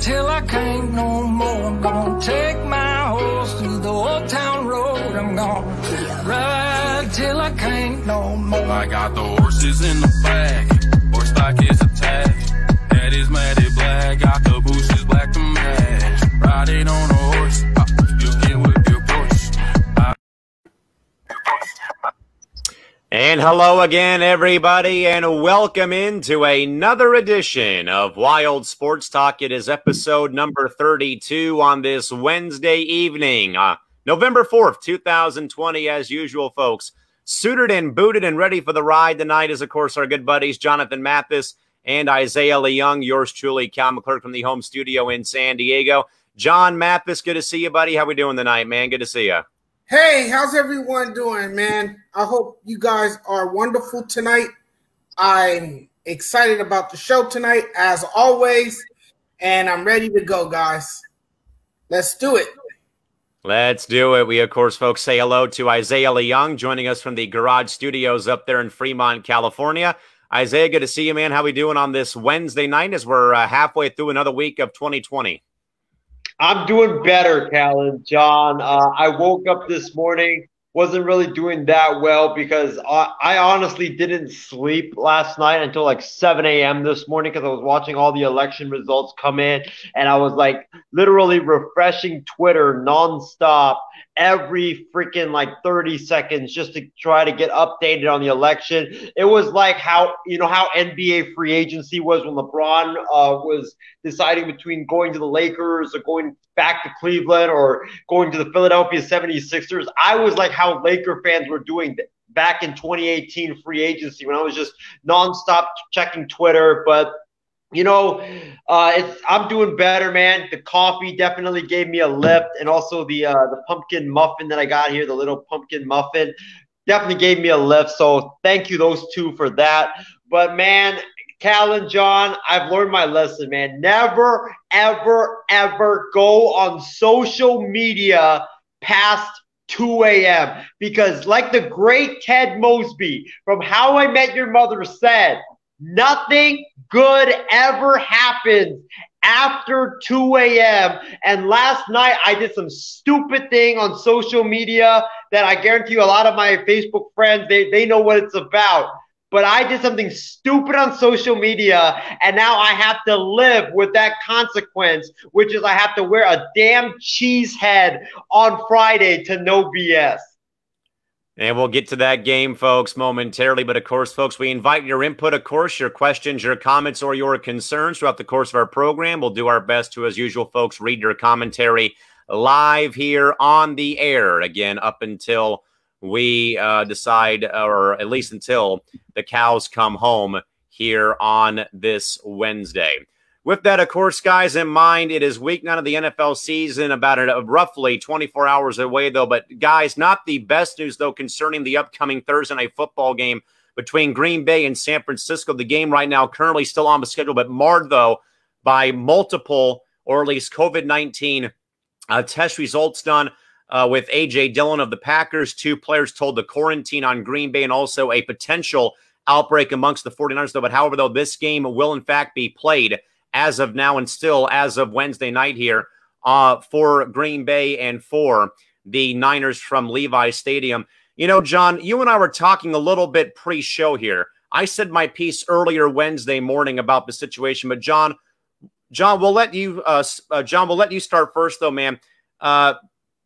till I can't no more. I'm gonna take my horse to the old town road. I'm gonna ride till I can't no more. I got the horses in the back, horse stock is And hello again, everybody, and welcome into another edition of Wild Sports Talk. It is episode number 32 on this Wednesday evening, uh, November 4th, 2020, as usual, folks. Suited and booted and ready for the ride tonight is, of course, our good buddies, Jonathan Mathis and Isaiah Leung. Yours truly, Cal McClurg from the home studio in San Diego. John Mathis, good to see you, buddy. How we doing tonight, man? Good to see you. Hey, how's everyone doing, man? I hope you guys are wonderful tonight. I'm excited about the show tonight, as always, and I'm ready to go, guys. Let's do it. Let's do it. We, of course, folks, say hello to Isaiah Leung joining us from the Garage Studios up there in Fremont, California. Isaiah, good to see you, man. How we doing on this Wednesday night as we're uh, halfway through another week of 2020? I'm doing better, Callan. John, uh, I woke up this morning, wasn't really doing that well because I, I honestly didn't sleep last night until like 7 a.m. this morning because I was watching all the election results come in and I was like literally refreshing Twitter nonstop every freaking like 30 seconds just to try to get updated on the election. It was like how, you know, how NBA free agency was when LeBron uh, was deciding between going to the Lakers or going back to Cleveland or going to the Philadelphia 76ers. I was like how Laker fans were doing back in 2018 free agency when I was just nonstop checking Twitter. But you know, uh, I'm doing better, man. The coffee definitely gave me a lift, and also the uh, the pumpkin muffin that I got here, the little pumpkin muffin, definitely gave me a lift. So thank you those two for that. But man, Cal and John, I've learned my lesson, man. Never, ever, ever go on social media past 2 a.m. Because, like the great Ted Mosby from How I Met Your Mother said, nothing good ever happens after 2 a.m. And last night I did some stupid thing on social media that I guarantee you a lot of my Facebook friends, they, they know what it's about but I did something stupid on social media, and now I have to live with that consequence, which is I have to wear a damn cheese head on Friday to no BS. And we'll get to that game, folks, momentarily. But of course, folks, we invite your input, of course, your questions, your comments, or your concerns throughout the course of our program. We'll do our best to, as usual, folks, read your commentary live here on the air again up until we uh, decide, or at least until the cows come home here on this Wednesday. With that, of course, guys, in mind, it is week nine of the NFL season, about a, roughly 24 hours away, though. But, guys, not the best news, though, concerning the upcoming Thursday night football game between Green Bay and San Francisco. The game right now currently still on the schedule, but marred, though, by multiple, or at least COVID 19 uh, test results done uh, with A.J. Dillon of the Packers, two players told to quarantine on Green Bay, and also a potential outbreak amongst the 49ers, though. But however, though, this game will in fact be played as of now and still as of Wednesday night here uh, for Green Bay and for the Niners from Levi Stadium. You know, John, you and I were talking a little bit pre show here. I said my piece earlier Wednesday morning about the situation, but John, John, we'll let you, uh, uh, John, we'll let you start first, though, man. Uh,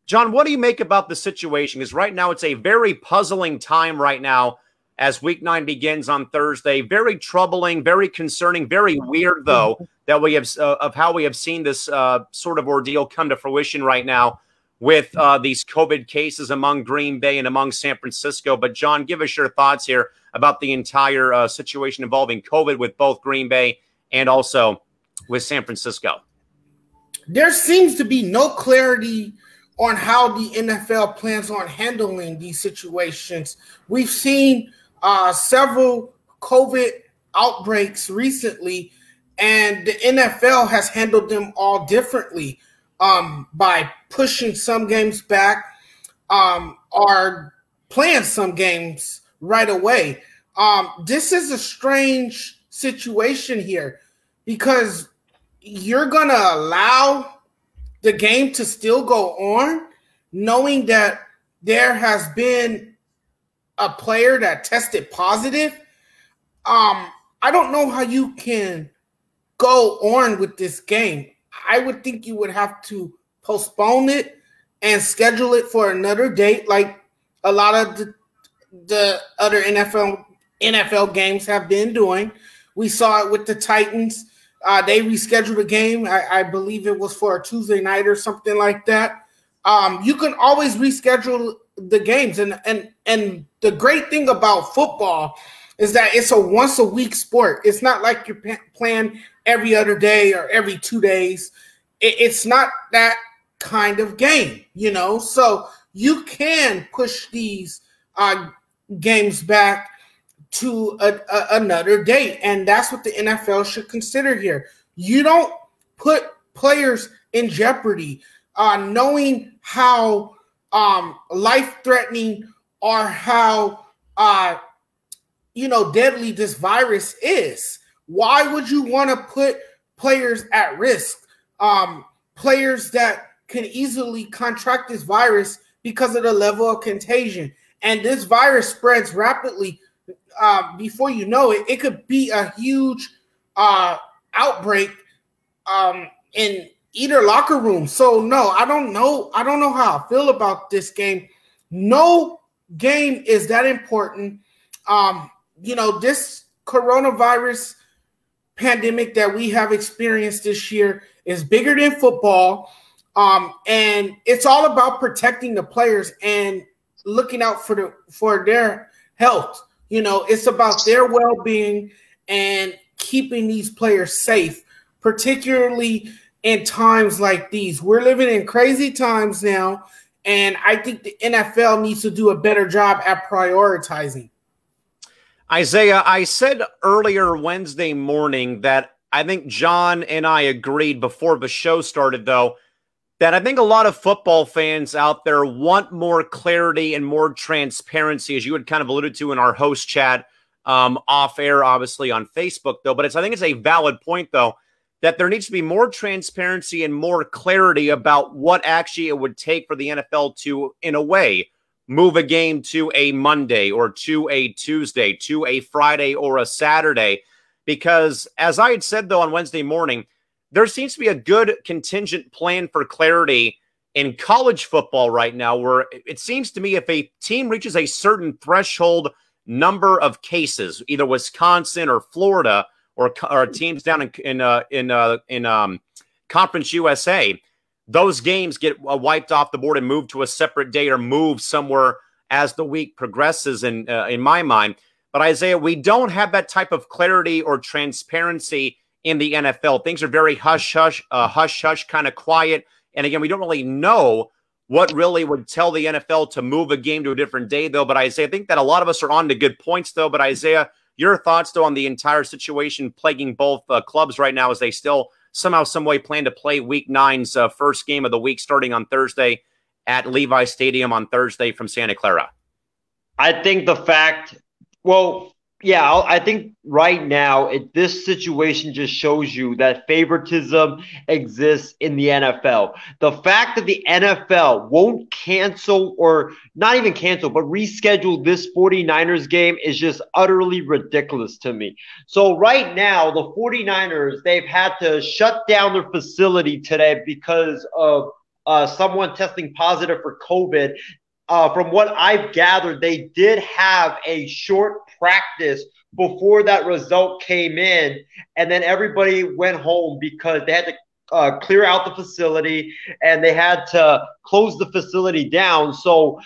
John, what do you make about the situation? Because right now it's a very puzzling time right now as week nine begins on Thursday. Very troubling, very concerning, very weird, though, that we have uh, of how we have seen this uh, sort of ordeal come to fruition right now with uh, these COVID cases among Green Bay and among San Francisco. But, John, give us your thoughts here about the entire uh, situation involving COVID with both Green Bay and also with San Francisco. There seems to be no clarity on how the NFL plans on handling these situations. We've seen uh, several COVID outbreaks recently, and the NFL has handled them all differently um, by pushing some games back um, or playing some games right away. Um, this is a strange situation here because you're going to allow the game to still go on, knowing that there has been a player that tested positive. Um, I don't know how you can go on with this game. I would think you would have to postpone it and schedule it for another date, like a lot of the, the other NFL NFL games have been doing. We saw it with the Titans. Uh, they rescheduled a game. I, I, believe it was for a Tuesday night or something like that. Um, you can always reschedule the games, and and and the great thing about football is that it's a once a week sport. It's not like you're playing every other day or every two days. It, it's not that kind of game, you know. So you can push these uh, games back to a, a, another date. And that's what the NFL should consider here. You don't put players in jeopardy, uh, knowing how um, life threatening or how uh, you know deadly this virus is. Why would you want to put players at risk? Um, players that can easily contract this virus because of the level of contagion. And this virus spreads rapidly uh, before you know it, it could be a huge uh, outbreak um, in either locker room. So no, I don't know. I don't know how I feel about this game. No game is that important. Um, you know, this coronavirus pandemic that we have experienced this year is bigger than football. Um, and it's all about protecting the players and looking out for the for their health. You know, it's about their well being and keeping these players safe, particularly in times like these. We're living in crazy times now, and I think the NFL needs to do a better job at prioritizing. Isaiah, I said earlier Wednesday morning that I think John and I agreed before the show started, though, that I think a lot of football fans out there want more clarity and more transparency, as you had kind of alluded to in our host chat um, off air, obviously on Facebook, though. But it's I think it's a valid point, though, that there needs to be more transparency and more clarity about what actually it would take for the NFL to, in a way, move a game to a Monday or to a Tuesday, to a Friday or a Saturday. Because as I had said, though, on Wednesday morning, there seems to be a good contingent plan for clarity in college football right now, where it seems to me if a team reaches a certain threshold number of cases, either Wisconsin or Florida or, or teams down in in uh, in, uh, in um, Conference USA, those games get uh, wiped off the board and moved to a separate day or moved somewhere as the week progresses. In uh, in my mind, but Isaiah, we don't have that type of clarity or transparency in the NFL. Things are very hush hush, uh, hush hush, kind of quiet. And again, we don't really know what really would tell the NFL to move a game to a different day, though. But Isaiah, I think that a lot of us are on to good points, though. But Isaiah, your thoughts, though, on the entire situation plaguing both uh, clubs right now as they still somehow, some way plan to play Week Nine's uh, first game of the week starting on Thursday at Levi Stadium on Thursday from Santa Clara. I think the fact, well, yeah, I think right now it, this situation just shows you that favoritism exists in the NFL. The fact that the NFL won't cancel or not even cancel, but reschedule this 49ers game is just utterly ridiculous to me. So right now, the 49ers, they've had to shut down their facility today because of uh, someone testing positive for COVID uh, from what I've gathered, they did have a short practice before that result came in, and then everybody went home because they had to uh, clear out the facility and they had to close the facility down. So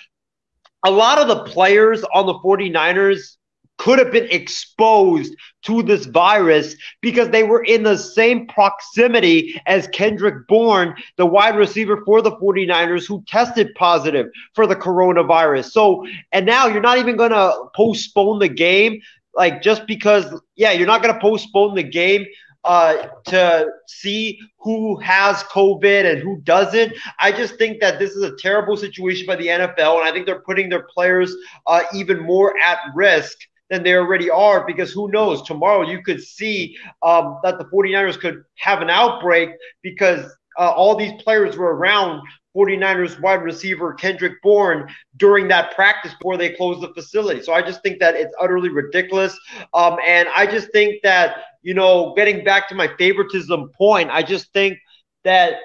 a lot of the players on the 49ers could have been exposed to this virus because they were in the same proximity as Kendrick Bourne, the wide receiver for the 49ers, who tested positive for the coronavirus. So, and now you're not even going to postpone the game, like just because, yeah, you're not going to postpone the game uh, to see who has COVID and who doesn't. I just think that this is a terrible situation by the NFL, and I think they're putting their players uh, even more at risk than they already are because who knows tomorrow you could see um, that the 49ers could have an outbreak because uh, all these players were around 49ers wide receiver Kendrick Bourne during that practice before they closed the facility. So I just think that it's utterly ridiculous. Um, and I just think that, you know, getting back to my favoritism point, I just think that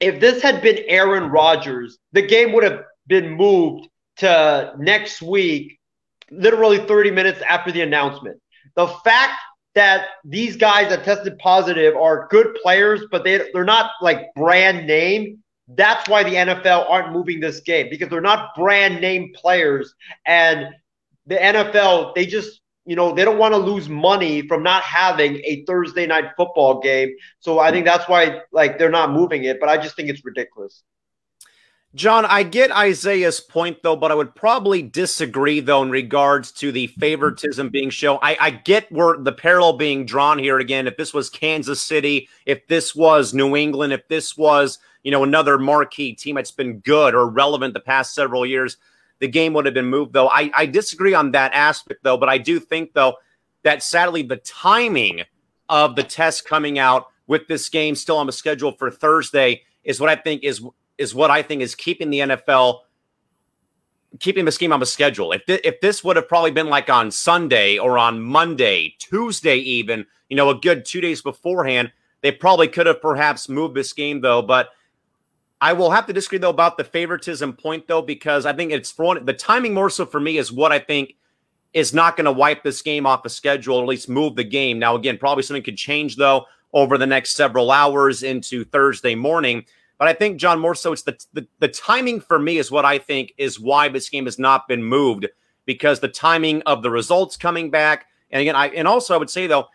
if this had been Aaron Rodgers, the game would have been moved to next week, literally 30 minutes after the announcement. The fact that these guys that tested positive are good players, but they, they're not like brand name that's why the NFL aren't moving this game because they're not brand name players. And the NFL, they just, you know, they don't want to lose money from not having a Thursday night football game. So I think that's why, like, they're not moving it. But I just think it's ridiculous. John, I get Isaiah's point though, but I would probably disagree though in regards to the favoritism being shown. I, I get where the parallel being drawn here again. If this was Kansas City, if this was New England, if this was you know, another marquee team that's been good or relevant the past several years, the game would have been moved, though. I, I disagree on that aspect, though, but I do think, though, that sadly the timing of the test coming out with this game still on the schedule for Thursday is what I think is is what I think is keeping the NFL keeping the scheme on the schedule. If th- if this would have probably been like on Sunday or on Monday, Tuesday, even you know, a good two days beforehand, they probably could have perhaps moved this game though. But I will have to disagree though about the favoritism point though, because I think it's for one, the timing more so for me is what I think is not going to wipe this game off the schedule, or at least move the game. Now, again, probably something could change though over the next several hours into Thursday morning. But I think, John, more so it's the, the, the timing for me is what I think is why this game has not been moved because the timing of the results coming back. And again, I and also I would say though,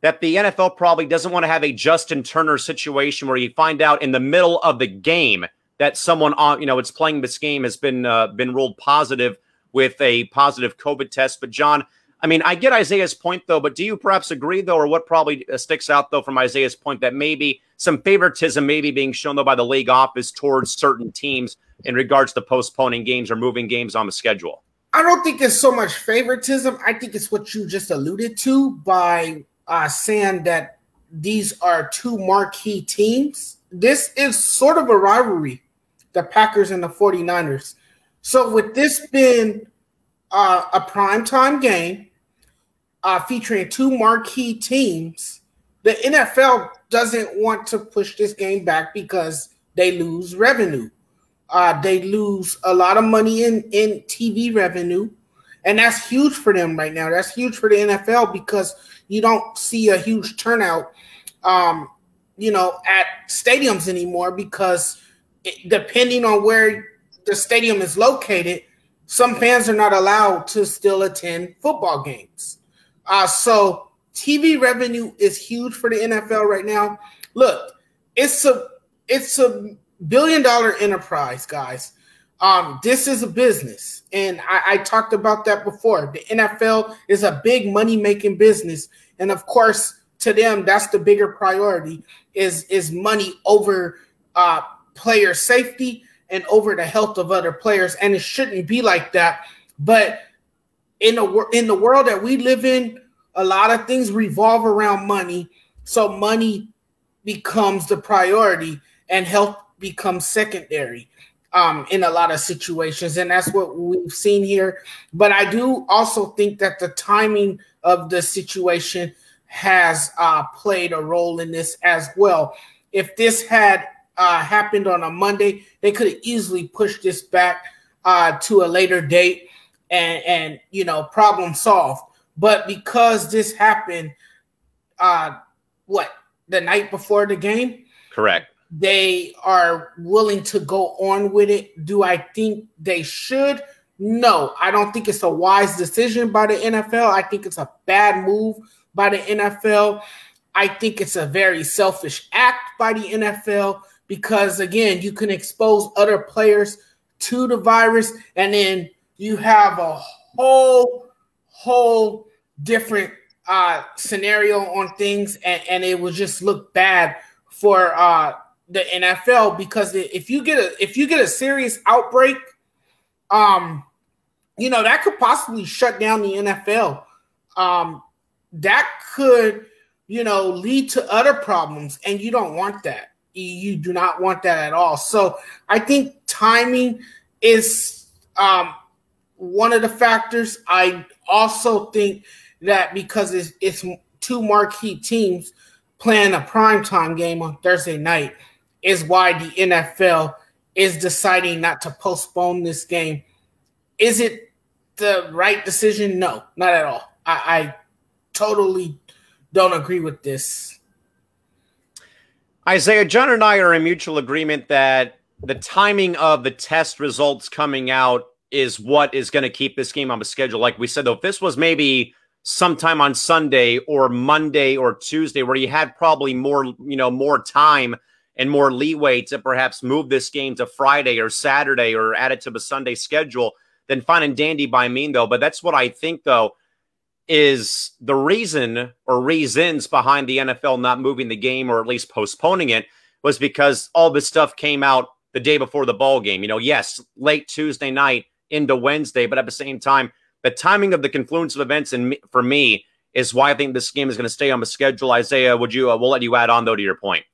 that the NFL probably doesn't want to have a Justin Turner situation where you find out in the middle of the game that someone on you know it's playing this game has been uh, been ruled positive with a positive COVID test. But John, I mean, I get Isaiah's point though, but do you perhaps agree though, or what probably uh, sticks out though from Isaiah's point that maybe some favoritism maybe being shown though by the league office towards certain teams in regards to postponing games or moving games on the schedule? I don't think it's so much favoritism. I think it's what you just alluded to by uh, saying that these are two marquee teams. This is sort of a rivalry, the Packers and the 49ers. So, with this being uh, a primetime game uh, featuring two marquee teams, the NFL doesn't want to push this game back because they lose revenue. Uh, they lose a lot of money in, in TV revenue. And that's huge for them right now. That's huge for the NFL because you don't see a huge turnout, um, you know, at stadiums anymore because it, depending on where the stadium is located, some fans are not allowed to still attend football games. Uh, so TV revenue is huge for the NFL right now. Look, it's a it's a billion dollar enterprise, guys. Um, this is a business, and I, I talked about that before. The NFL is a big money making business, and of course, to them, that's the bigger priority is is money over uh, player safety and over the health of other players. And it shouldn't be like that. But in the in the world that we live in, a lot of things revolve around money. So money becomes the priority, and health becomes secondary um, in a lot of situations, and that's what we've seen here. But I do also think that the timing of the situation has uh, played a role in this as well. If this had uh, happened on a Monday, they could have easily pushed this back uh, to a later date and and you know problem solved. But because this happened, uh, what the night before the game, correct they are willing to go on with it. Do I think they should? No, I don't think it's a wise decision by the NFL. I think it's a bad move by the NFL. I think it's a very selfish act by the NFL because, again, you can expose other players to the virus and then you have a whole, whole different uh, scenario on things and, and it will just look bad for uh, the NFL because if you get a if you get a serious outbreak, um, you know that could possibly shut down the NFL um, that could, you know, lead to other problems, and you don't want that. You do not want that at all. So I think timing is um, one of the factors. I also think that because it's, it's two marquee teams playing a primetime game on Thursday night is why the NFL is deciding not to postpone this game. Is it the right decision? No, not at all. I, I totally don't agree with this. Isaiah, John and I are in mutual agreement that the timing of the test results coming out is what is going to keep this game on the schedule. Like we said, though, if this was maybe sometime on Sunday or Monday or Tuesday, where you had probably more, you know, more time and more leeway to perhaps move this game to Friday or Saturday or add it to the Sunday schedule, then fine and dandy by me, though. But that's what I think, though, is the reason or reasons behind the NFL not moving the game or at least postponing it was because all this stuff came out the day before the ball game. You know, yes, late Tuesday night into Wednesday, but at the same time, the timing of the confluence of events and for me is why I think this game is going to stay on the schedule. Isaiah, would you? Uh, we'll let you add on though to your point.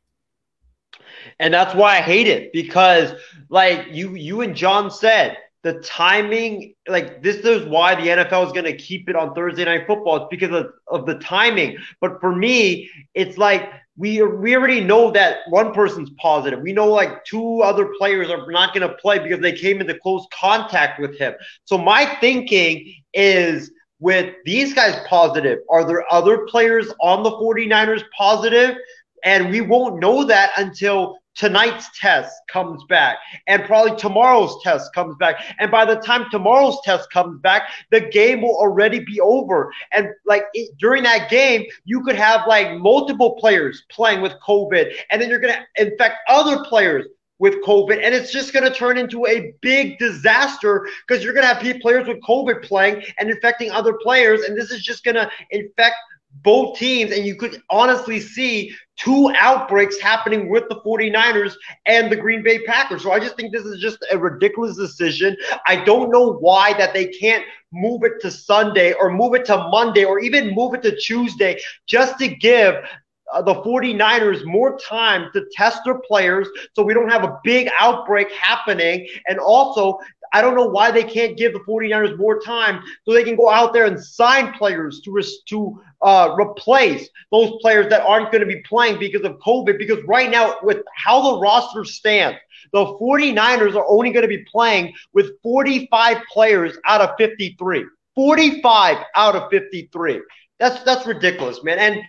And that's why I hate it because, like you, you and John said, the timing, like this is why the NFL is going to keep it on Thursday night football. It's because of, of the timing. But for me, it's like we we already know that one person's positive. We know like two other players are not going to play because they came into close contact with him. So my thinking is with these guys positive, are there other players on the 49ers positive? And we won't know that until tonight's test comes back and probably tomorrow's test comes back. And by the time tomorrow's test comes back the game will already be over. And like it, during that game you could have like multiple players playing with covid and then you're going to infect other players with COVID, and it's just going to turn into a big disaster because you're going to have players with COVID playing and infecting other players, and this is just going to infect both teams, and you could honestly see two outbreaks happening with the 49ers and the Green Bay Packers. So I just think this is just a ridiculous decision. I don't know why that they can't move it to Sunday or move it to Monday or even move it to Tuesday just to give uh, the 49ers more time to test their players so we don't have a big outbreak happening and also I don't know why they can't give the 49ers more time so they can go out there and sign players to to uh, replace those players that aren't going to be playing because of COVID. Because right now, with how the roster stands, the 49ers are only going to be playing with 45 players out of 53. 45 out of 53. That's that's ridiculous, man. And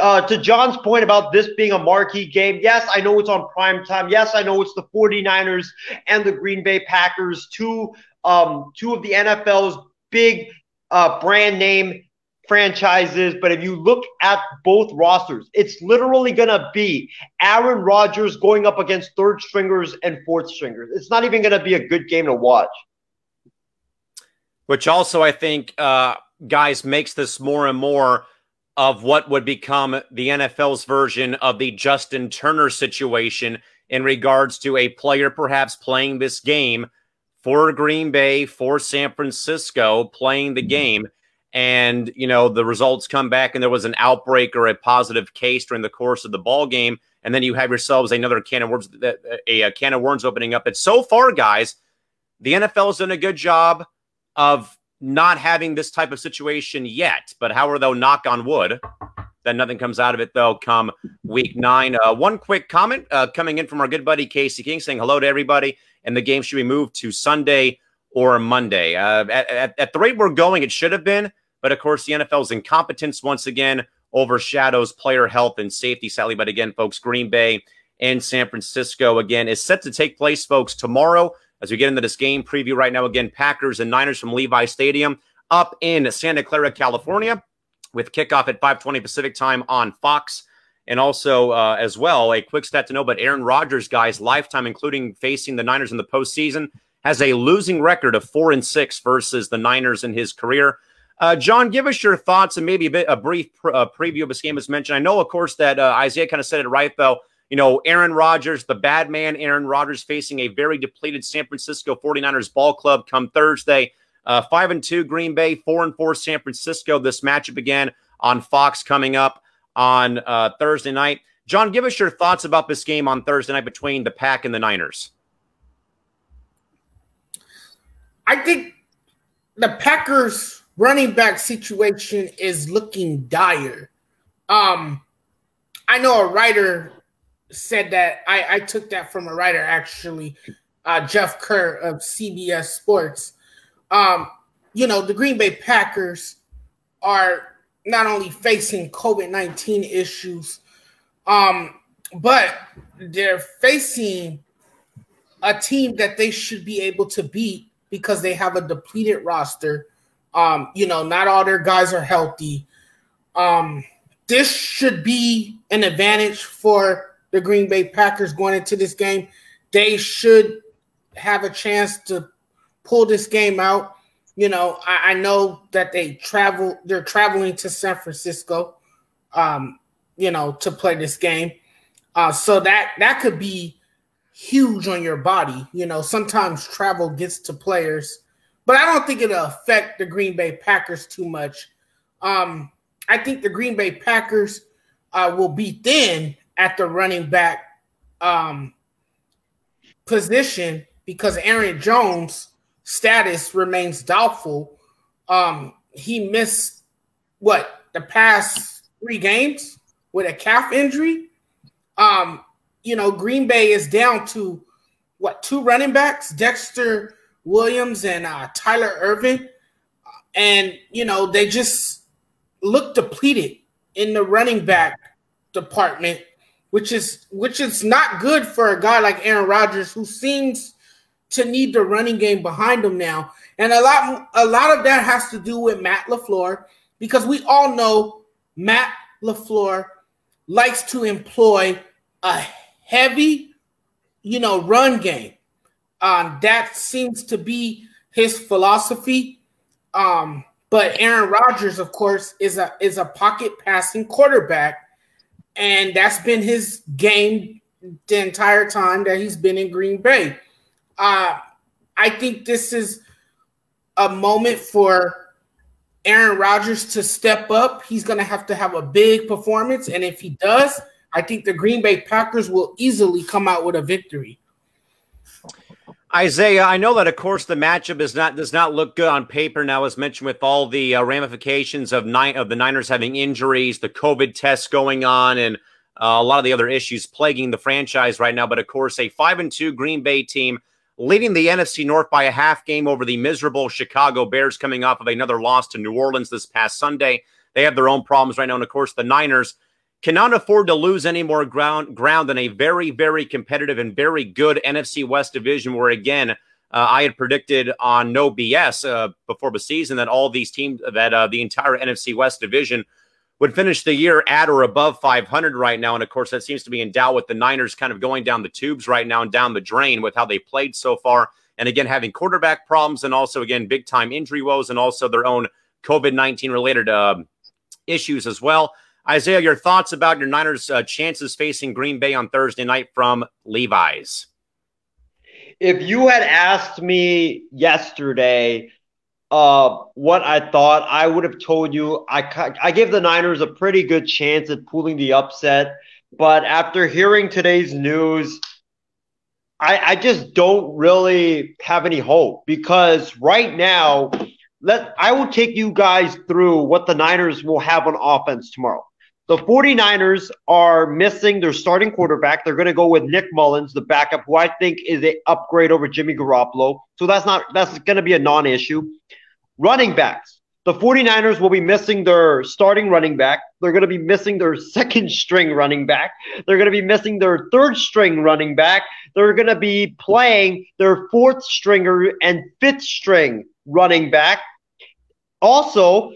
uh, to John's point about this being a marquee game, yes, I know it's on prime time. Yes, I know it's the 49ers and the Green Bay Packers, two um, two of the NFL's big uh, brand name franchises. But if you look at both rosters, it's literally going to be Aaron Rodgers going up against third stringers and fourth stringers. It's not even going to be a good game to watch. Which also, I think, uh, guys, makes this more and more of what would become the NFL's version of the Justin Turner situation in regards to a player perhaps playing this game for Green Bay, for San Francisco, playing the mm-hmm. game. And, you know, the results come back and there was an outbreak or a positive case during the course of the ball game. And then you have yourselves another can of worms, a, a can of worms opening up. But so far, guys, the NFL's done a good job of not having this type of situation yet. But how are though, knock on wood, that nothing comes out of it though come week nine. Uh, one quick comment uh, coming in from our good buddy Casey King saying hello to everybody, and the game should be moved to Sunday or Monday. Uh, at, at, at the rate we're going, it should have been, but of course the NFL's incompetence once again overshadows player health and safety. Sadly, but again, folks, Green Bay and San Francisco again is set to take place, folks, tomorrow as we get into this game preview right now. Again, Packers and Niners from Levi Stadium up in Santa Clara, California, with kickoff at 5:20 Pacific time on Fox. And also, uh, as well, a quick stat to know, but Aaron Rodgers, guys, lifetime, including facing the Niners in the postseason, has a losing record of four and six versus the Niners in his career. Uh, John, give us your thoughts and maybe a bit a brief pr- uh, preview of this game as mentioned. I know, of course, that uh, Isaiah kind of said it right though you know, Aaron Rodgers, the bad man, Aaron Rodgers facing a very depleted San Francisco 49ers ball club come Thursday. Uh, five and two Green Bay, four and four San Francisco. This matchup again on Fox coming up on uh, Thursday night. John, give us your thoughts about this game on Thursday night between the Pack and the Niners. I think the Packers running back situation is looking dire. Um, I know a writer said that I, I took that from a writer actually, uh, Jeff Kerr of CBS Sports. Um, you know, the Green Bay Packers are not only facing COVID 19 issues, um, but they're facing a team that they should be able to beat because they have a depleted roster. Um, you know, not all their guys are healthy. Um, this should be an advantage for the Green Bay Packers going into this game. They should have a chance to pull this game out. You know, I, I know that they travel, they're traveling to San Francisco, um, you know, to play this game. Uh, so that that could be huge on your body. You know, sometimes travel gets to players, but I don't think it'll affect the Green Bay Packers too much. Um, I think the Green Bay Packers uh, will be thin at the running back um, position because Aaron Jones' status remains doubtful. Um, he missed what the past three games with a calf injury. Um, you know, Green Bay is down to what two running backs, Dexter Williams and uh, Tyler Ervin, and you know they just look depleted in the running back department, which is which is not good for a guy like Aaron Rodgers who seems to need the running game behind him now. And a lot a lot of that has to do with Matt LaFleur because we all know Matt LaFleur likes to employ a heavy, you know, run game. Um, that seems to be his philosophy. Um, but Aaron Rodgers, of course, is a is a pocket passing quarterback, and that's been his game the entire time that he's been in Green Bay. Uh, I think this is a moment for Aaron Rodgers to step up. He's going to have to have a big performance, and if he does, I think the Green Bay Packers will easily come out with a victory. Isaiah, I know that of course the matchup is not does not look good on paper now, as mentioned with all the uh, ramifications of nine of the Niners having injuries, the COVID tests going on, and uh, a lot of the other issues plaguing the franchise right now. But of course, a five and two Green Bay team leading the NFC North by a half game over the miserable Chicago Bears, coming off of another loss to New Orleans this past Sunday. They have their own problems right now, and of course, the Niners cannot afford to lose any more ground ground in a very, very competitive and very good NFC West division. Where again, uh, I had predicted on no BS uh, before the season that all these teams, that uh, the entire NFC West division would finish the year at or above 500 right now. And of course, that seems to be in doubt with the Niners kind of going down the tubes right now and down the drain with how they played so far. And again, having quarterback problems and also, again, big time injury woes and also their own COVID 19 related um, issues as well. Isaiah, your thoughts about your Niners' uh, chances facing Green Bay on Thursday night from Levi's? If you had asked me yesterday uh, what I thought, I would have told you I, I give the Niners a pretty good chance at pulling the upset. But after hearing today's news, I, I just don't really have any hope because right now, let I will take you guys through what the Niners will have on offense tomorrow. The 49ers are missing their starting quarterback. They're going to go with Nick Mullens, the backup, who I think is an upgrade over Jimmy Garoppolo. So that's not that's going to be a non-issue. Running backs. The 49ers will be missing their starting running back. They're going to be missing their second string running back. They're going to be missing their third string running back. They're going to be playing their fourth stringer and fifth string running back. Also,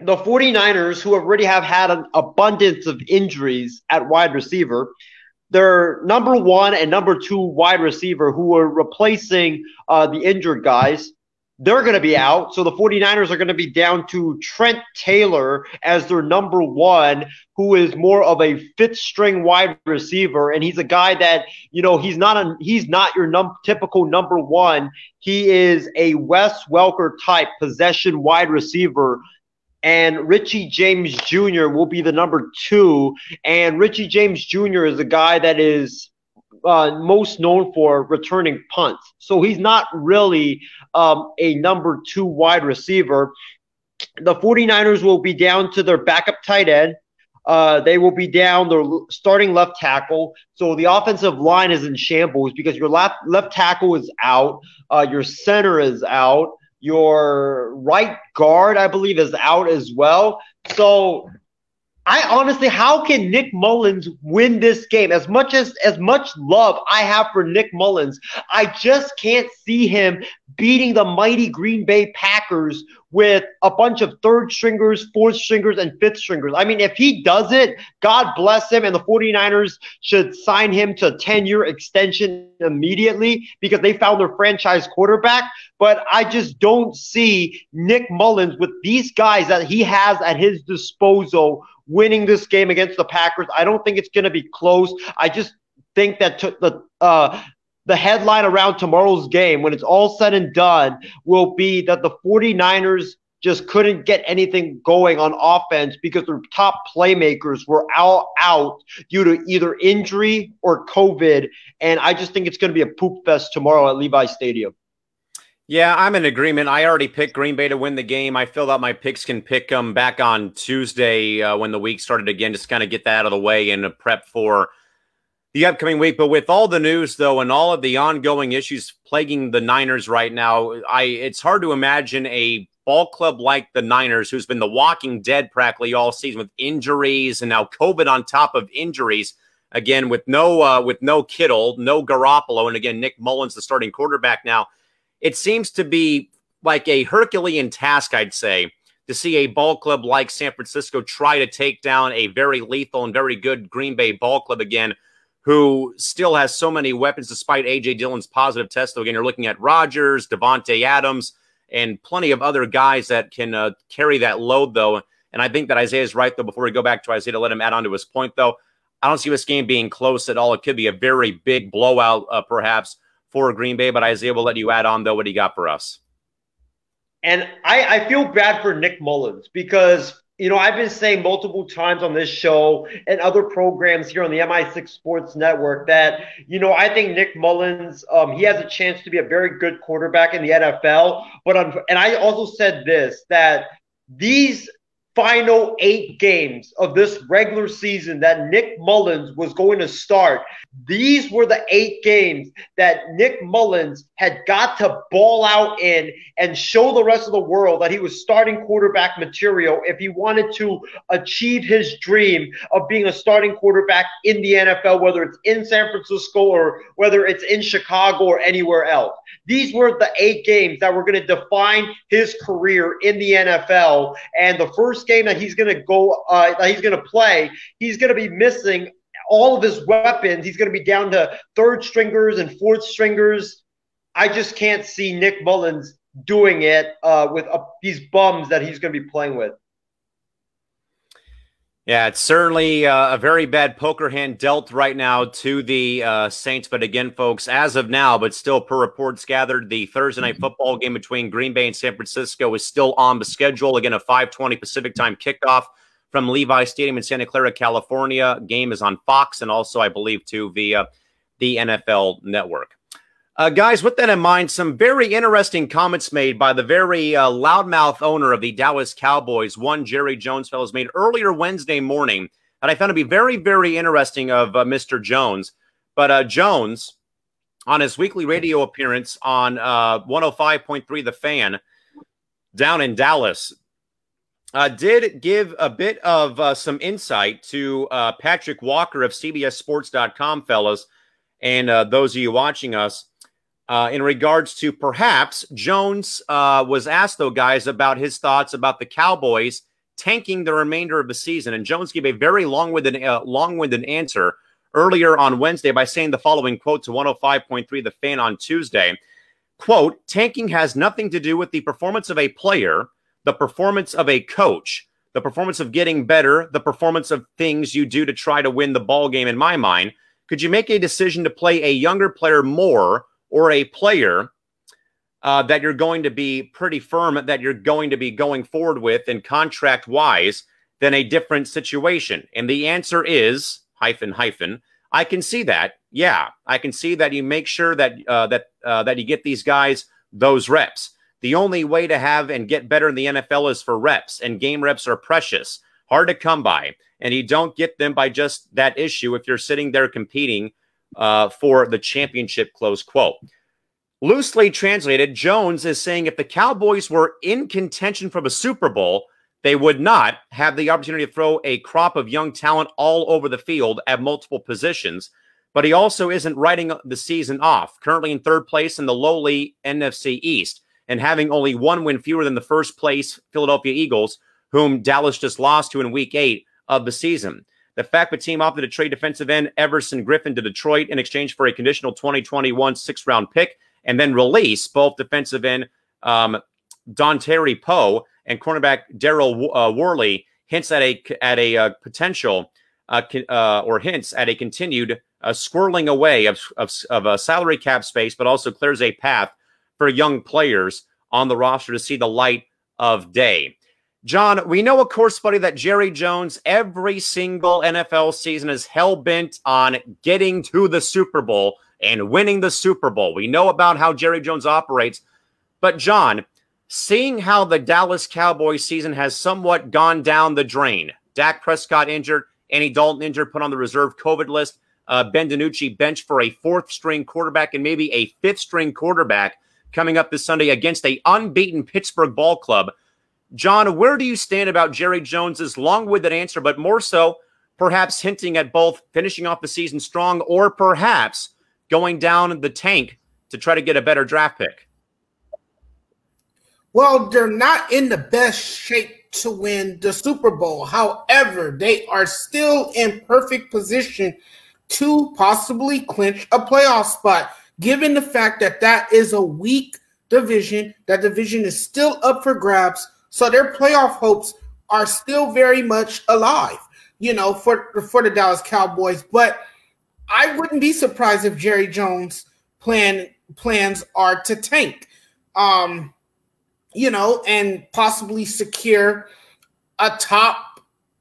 the 49ers, who already have had an abundance of injuries at wide receiver, their number one and number two wide receiver, who are replacing uh, the injured guys, they're going to be out. So the 49ers are going to be down to Trent Taylor as their number one, who is more of a fifth string wide receiver. And he's a guy that, you know, he's not a, he's not your num- typical number one. He is a Wes Welker type possession wide receiver and Richie James Jr. will be the number two. And Richie James Jr. is a guy that is uh, most known for returning punts. So he's not really um, a number two wide receiver. The 49ers will be down to their backup tight end. Uh, they will be down their starting left tackle. So the offensive line is in shambles because your left left tackle is out, uh, your center is out, your right guard, I believe, is out as well. So I honestly, how can Nick Mullens win this game? As much as as much love I have for Nick Mullens, I just can't see him beating the mighty Green Bay Packers with a bunch of third stringers, fourth stringers, and fifth stringers. I mean, if he does it, God bless him, and the 49ers should sign him to a 10-year extension immediately because they found their franchise quarterback. But I just don't see Nick Mullens with these guys that he has at his disposal winning this game against the Packers. I don't think it's going to be close. I just think that t- the uh, the headline around tomorrow's game, when it's all said and done, will be that the 49ers just couldn't get anything going on offense because their top playmakers were all out due to either injury or COVID. And I just think it's going to be a poop fest tomorrow at Levi Stadium. Yeah, I'm in agreement. I already picked Green Bay to win the game. I filled out my picks, can pick them back on Tuesday uh, when the week started again, just kind of get that out of the way and prep for the upcoming week. But with all the news, though, and all of the ongoing issues plaguing the Niners right now, I it's hard to imagine a ball club like the Niners, who's been the walking dead practically all season with injuries and now COVID on top of injuries. Again, with no uh, with no Kittle, no Garoppolo, and again Nick Mullens, the starting quarterback now it seems to be like a Herculean task, I'd say, to see a ball club like San Francisco try to take down a very lethal and very good Green Bay ball club again, who still has so many weapons despite A.J. Dillon's positive test. Though, again, you're looking at Rodgers, Davante Adams, and plenty of other guys that can uh, carry that load, though. And I think that Isaiah is right, though. Before we go back to Isaiah to let him add on to his point, though, I don't see this game being close at all. It could be a very big blowout, uh, perhaps for Green Bay. But Isaiah will let you add on though what he got for us. And I, I feel bad for Nick Mullens because you know, I've been saying multiple times on this show and other programs here on the MI6 Sports Network that, you know, I think Nick Mullens, um, he has a chance to be a very good quarterback in the NFL. But, and I also said this that these final eight games of this regular season that Nick Mullens was going to start, these were the eight games that Nick Mullens had got to ball out in and show the rest of the world that he was starting quarterback material if he wanted to achieve his dream of being a starting quarterback in the NFL, whether it's in San Francisco or whether it's in Chicago or anywhere else. These were the eight games that were going to define his career in the NFL. And the first game that he's going to go, uh, that he's going to play, he's going to be missing all of his weapons. He's going to be down to third stringers and fourth stringers. I just can't see Nick Mullens doing it uh, with uh, these bums that he's going to be playing with. Yeah, it's certainly uh, a very bad poker hand dealt right now to the uh, Saints. But again, folks, as of now, but still per reports gathered, the Thursday night football game between Green Bay and San Francisco is still on the schedule. Again, a 520 Pacific time kickoff from Levi Stadium in Santa Clara, California. Game is on Fox and also, I believe, too, via the NFL network. Uh, guys, with that in mind, some very interesting comments made by the very uh, loudmouth owner of the Dallas Cowboys, one Jerry Jones fellows, made earlier Wednesday morning that I found to be very, very interesting of uh, Mr. Jones. But uh, Jones, on his weekly radio appearance on 105.3 uh, The Fan down in Dallas, uh, did give a bit of some insight to Patrik Walker of CBSSports.com, fellas, and those of you watching us uh, in regards to perhaps Jones uh, was asked, though, guys, about his thoughts about the Cowboys tanking the remainder of the season. And Jones gave a very long-winded, uh, long-winded answer earlier on Wednesday by saying the following quote to 105.3 The Fan on Tuesday. quote, tanking has nothing to do with the performance of a player, the performance of a coach, the performance of getting better, the performance of things you do to try to win the ball game. In my mind, could you make a decision to play a younger player more or a player uh, that you're going to be pretty firm that you're going to be going forward with and contract wise than a different situation? And the answer is hyphen hyphen. I can see that. Yeah, I can see that you make sure that uh, that uh, that you get these guys those reps. The only way to have and get better in the NFL is for reps, and game reps are precious, hard to come by, and you don't get them by just that issue if you're sitting there competing uh, for the championship. Close quote. Loosely translated, Jones is saying if the Cowboys were in contention for the Super Bowl, they would not have the opportunity to throw a crop of young talent all over the field at multiple positions. But he also isn't writing the season off, currently in third place in the lowly NFC East and having only one win fewer than the first place Philadelphia Eagles, whom Dallas just lost to in week eight of the season. The the team opted to trade defensive end Everson Griffen to Detroit in exchange for a conditional 2021 six round pick and then release both defensive end um, Dontari Poe and cornerback Daryl uh, Worley hints at a at a uh, potential uh, uh, or hints at a continued uh, squirreling away of, of, of a salary cap space, but also clears a path for young players on the roster to see the light of day. John, we know, of course, buddy, that Jerry Jones every single NFL season is hell bent on getting to the Super Bowl and winning the Super Bowl. We know about how Jerry Jones operates. But, John, seeing how the Dallas Cowboys season has somewhat gone down the drain, Dak Prescott injured, Andy Dalton injured, put on the reserve COVID list, uh, Ben DiNucci bench for a fourth string quarterback and maybe a fifth string quarterback coming up this Sunday against a unbeaten Pittsburgh ball club. John, where do you stand about Jerry Jones's long-winded answer, but more so, perhaps hinting at both finishing off the season strong or perhaps going down the tank to try to get a better draft pick? Well, they're not in the best shape to win the Super Bowl. However, they are still in perfect position to possibly clinch a playoff spot given the fact that that is a weak division, that division is still up for grabs. So their playoff hopes are still very much alive, you know, for for the Dallas Cowboys. But I wouldn't be surprised if Jerry Jones plan plans are to tank, um, you know, and possibly secure a top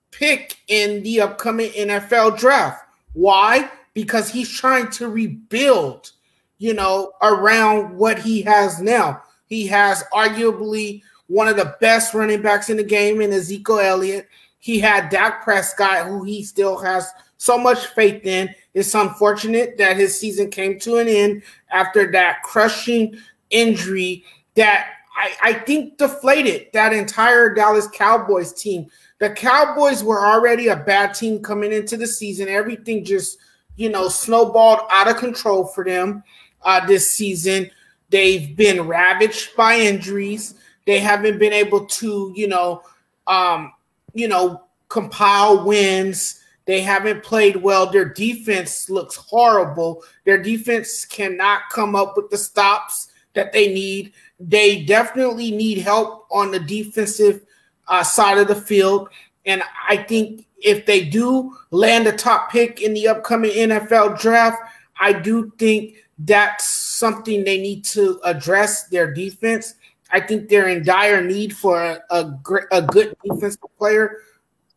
pick in the upcoming NFL draft. Why? Because he's trying to rebuild you know, around what he has now. He has arguably one of the best running backs in the game in Ezekiel Elliott. He had Dak Prescott, who he still has so much faith in. It's unfortunate that his season came to an end after that crushing injury that I, I think deflated that entire Dallas Cowboys team. The Cowboys were already a bad team coming into the season. Everything just, you know, snowballed out of control for them uh, this season. They've been ravaged by injuries. They haven't been able to, you know, um, you know, compile wins. They haven't played well. Their defense looks horrible. Their defense cannot come up with the stops that they need. They definitely need help on the defensive uh, side of the field. And I think if they do land a top pick in the upcoming NFL draft, I do think that's something they need to address their defense. I think they're in dire need for a, a, a good defensive player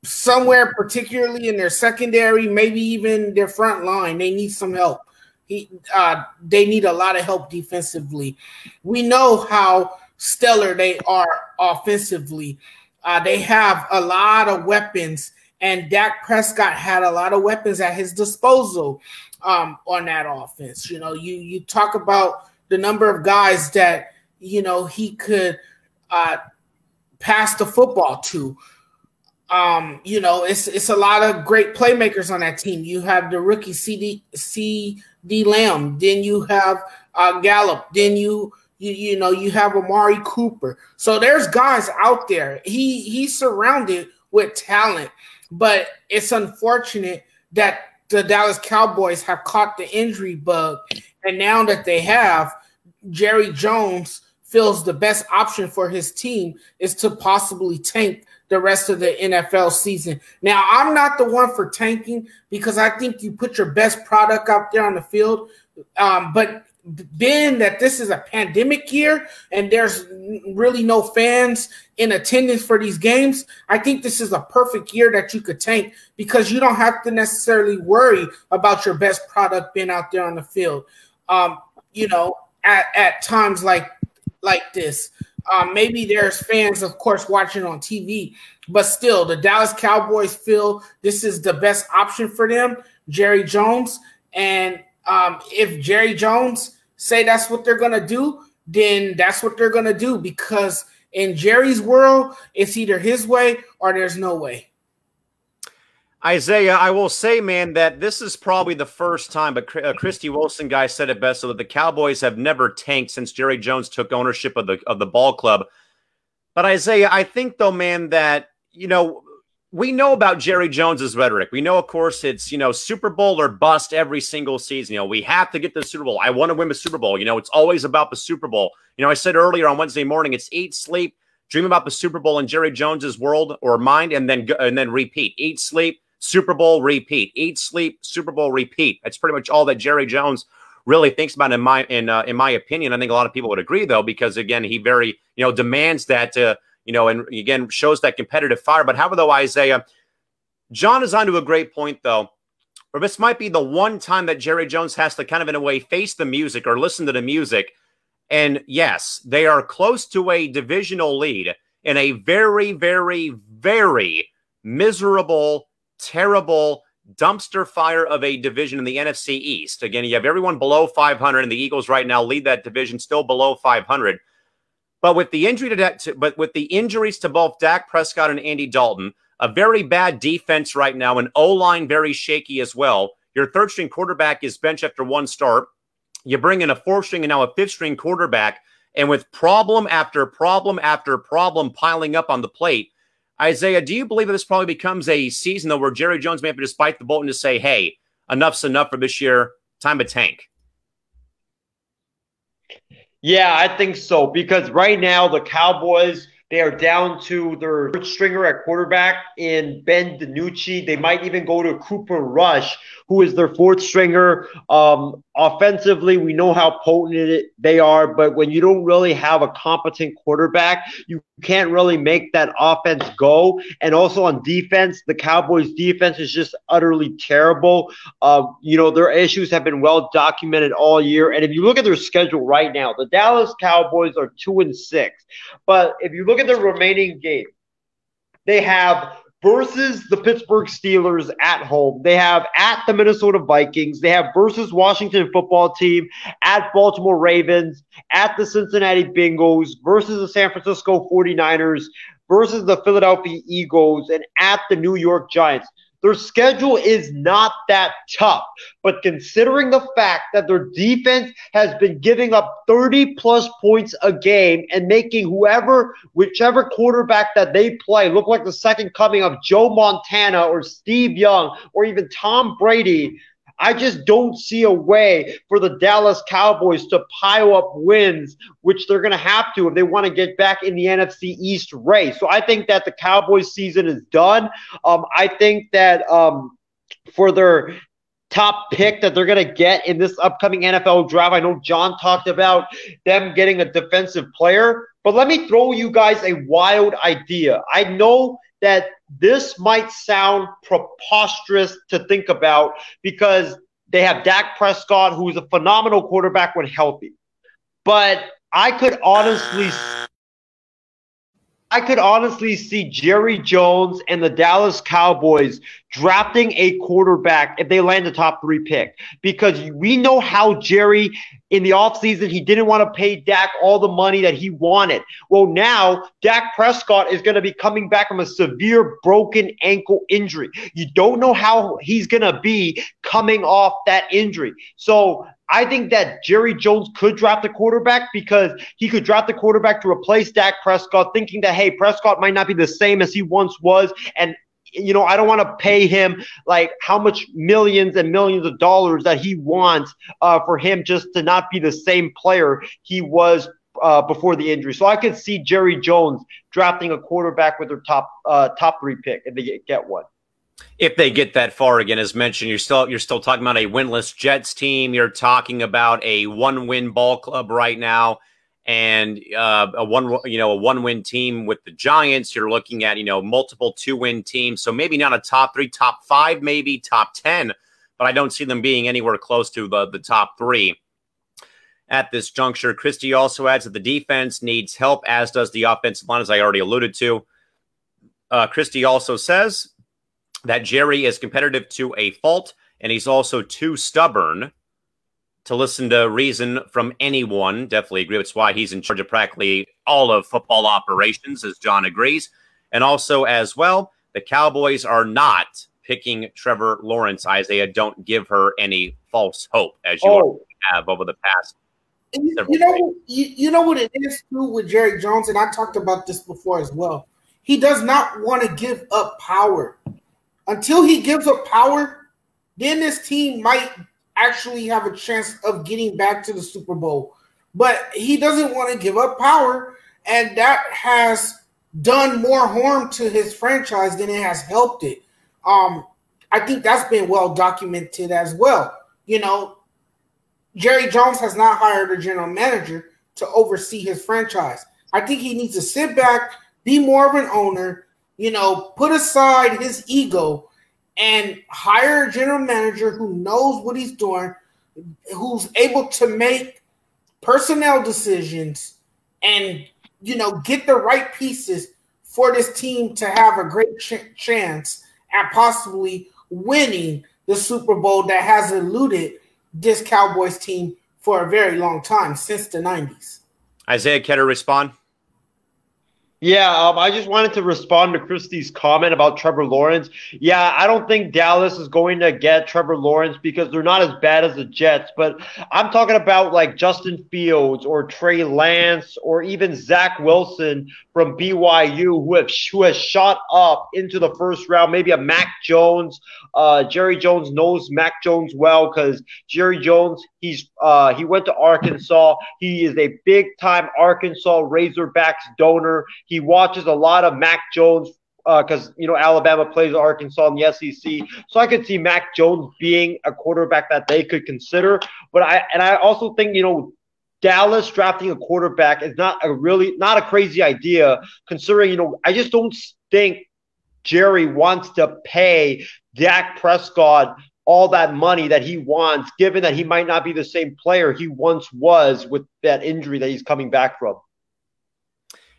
somewhere, particularly in their secondary, maybe even their front line. They need some help. He, uh, they need a lot of help defensively. We know how stellar they are offensively. Uh, they have a lot of weapons, and Dak Prescott had a lot of weapons at his disposal um, on that offense. You know, you you talk about the number of guys that you know he could uh, pass the football to. Um, you know, it's it's a lot of great playmakers on that team. You have the rookie CeeDee CeeDee Lamb, then you have uh, Gallup, then you you you know you have Amari Cooper. So there's guys out there. He he's surrounded with talent, but it's unfortunate that the Dallas Cowboys have caught the injury bug, and now that they have, Jerry Jones feels the best option for his team is to possibly tank the rest of the NFL season. Now, I'm not the one for tanking because I think you put your best product out there on the field. Um, but being that this is a pandemic year and there's really no fans in attendance for these games, I think this is a perfect year that you could tank because you don't have to necessarily worry about your best product being out there on the field. Um, you know, at, at times like like this. Um, maybe there's fans, of course, watching on TV, but still, the Dallas Cowboys feel this is the best option for them, Jerry Jones. And um, if Jerry Jones say that's what they're gonna do, then that's what they're gonna do because in Jerry's world, it's either his way or there's no way. Isaiah, I will say, man, that this is probably the first time, but uh, Christy Wilson guy said it best, so that the Cowboys have never tanked since Jerry Jones took ownership of the of the ball club. But Isaiah, I think though, man, that you know we know about Jerry Jones's rhetoric. We know, of course, it's you know Super Bowl or bust every single season. You know, we have to get the Super Bowl. I want to win the Super Bowl. You know, it's always about the Super Bowl. You know, I said earlier on Wednesday morning, it's eat, sleep, dream about the Super Bowl in Jerry Jones's world or mind, and then and then repeat. Eat, sleep Super Bowl repeat, eat, sleep, Super Bowl repeat. That's pretty much all that Jerry Jones really thinks about in my in uh, in my opinion. I think a lot of people would agree though, because again, he very you know demands that uh, you know, and again shows that competitive fire. But however, though Isaiah, John is onto a great point though. Or this might be the one time that Jerry Jones has to kind of in a way face the music or listen to the music. And yes, they are close to a divisional lead in a very, very, very miserable terrible dumpster fire of a division in the NFC East. Again, you have everyone below 500, and the Eagles right now lead that division still below 500. But with the injury to, but with the injuries to both Dak Prescott and Andy Dalton, a very bad defense right now, and O line very shaky as well. Your third string quarterback is bench after one start. You bring in a fourth string and now a fifth string quarterback, and with problem after problem after problem piling up on the plate, Isaiah, do you believe that this probably becomes a season though where Jerry Jones may have to just bite the bullet and just say, "Hey, enough's enough for this year. Time to tank." Yeah, I think so because right now the Cowboys they are down to their stringer at quarterback in Ben DiNucci. They might even go to Cooper Rush, who is their fourth stringer. Um, offensively, we know how potent they are, but when you don't really have a competent quarterback, you can't really make that offense go. And also on defense, the Cowboys' defense is just utterly terrible. Uh, you know, their issues have been well documented all year. And if you look at their schedule right now, the Dallas Cowboys are two and six. But if you look at the remaining games, they have versus the Pittsburgh Steelers at home. They have at the Minnesota Vikings. They have versus Washington football team, at Baltimore Ravens, at the Cincinnati Bengals, versus the San Francisco 49ers, versus the Philadelphia Eagles, and at the New York Giants. Their schedule is not that tough, but considering the fact that their defense has been giving up 30 plus points a game and making whoever, whichever quarterback that they play look like the second coming of Joe Montana or Steve Young or even Tom Brady, I just don't see a way for the Dallas Cowboys to pile up wins, which they're going to have to if they want to get back in the NFC East race. So I think that the Cowboys season is done. Um, I think that um, for their top pick that they're going to get in this upcoming NFL draft, I know John talked about them getting a defensive player, but let me throw you guys a wild idea. I know that this might sound preposterous to think about because they have Dak Prescott, who's a phenomenal quarterback when healthy. But I could honestly I could honestly see Jerry Jones and the Dallas Cowboys drafting a quarterback if they land the top three pick because we know how Jerry in the offseason he didn't want to pay Dak all the money that he wanted. Well, now Dak Prescott is going to be coming back from a severe broken ankle injury. You don't know how he's going to be coming off that injury. So I think that Jerry Jones could draft a quarterback because he could draft a quarterback to replace Dak Prescott, thinking that, hey, Prescott might not be the same as he once was. And you know, I don't want to pay him like how much millions and millions of dollars that he wants uh, for him just to not be the same player he was uh, before the injury. So I could see Jerry Jones drafting a quarterback with their top uh, top three pick if they get one. If they get that far again, as mentioned, you're still you're still talking about a winless Jets team. You're talking about a one win ball club right now, and uh, a one you know a one win team with the Giants. You're looking at you know multiple two win teams. So maybe not a top three, top five, maybe top ten, but I don't see them being anywhere close to the the top three at this juncture. Christie also adds that the defense needs help, as does the offensive line, as I already alluded to. Uh, Christie also says that Jerry is competitive to a fault, and he's also too stubborn to listen to reason from anyone. Definitely agree. That's why he's in charge of practically all of football operations, as John agrees. And also, as well, the Cowboys are not picking Trevor Lawrence. Isaiah, don't give her any false hope, as you Oh. have over the past You, you know, you, you know what it is too with Jerry Jones, and I talked about this before as well. He does not want to give up power. Until he gives up power, then this team might actually have a chance of getting back to the Super Bowl. But he doesn't want to give up power, and that has done more harm to his franchise than it has helped it. Um, I think that's been well documented as well. You know, Jerry Jones has not hired a general manager to oversee his franchise. I think he needs to sit back, be more of an owner, you know, put aside his ego and hire a general manager who knows what he's doing, who's able to make personnel decisions and, you know, get the right pieces for this team to have a great ch- chance at possibly winning the Super Bowl that has eluded this Cowboys team for a very long time since the 90s. Isaiah Ketter respond. Yeah, um, I just wanted to respond to Christie's comment about Trevor Lawrence. Yeah, I don't think Dallas is going to get Trevor Lawrence because they're not as bad as the Jets. But I'm talking about like Justin Fields or Trey Lance or even Zach Wilson from BYU who have who has shot up into the first round. Maybe a Mac Jones. Uh, Jerry Jones knows Mac Jones well because Jerry Jones he's uh, he went to Arkansas. He is a big time Arkansas Razorbacks donor. He watches a lot of Mac Jones because uh, you know Alabama plays Arkansas in the SEC, so I could see Mac Jones being a quarterback that they could consider. But I and I also think you know Dallas drafting a quarterback is not a really not a crazy idea considering you know I just don't think Jerry wants to pay Dak Prescott all that money that he wants, given that he might not be the same player he once was with that injury that he's coming back from.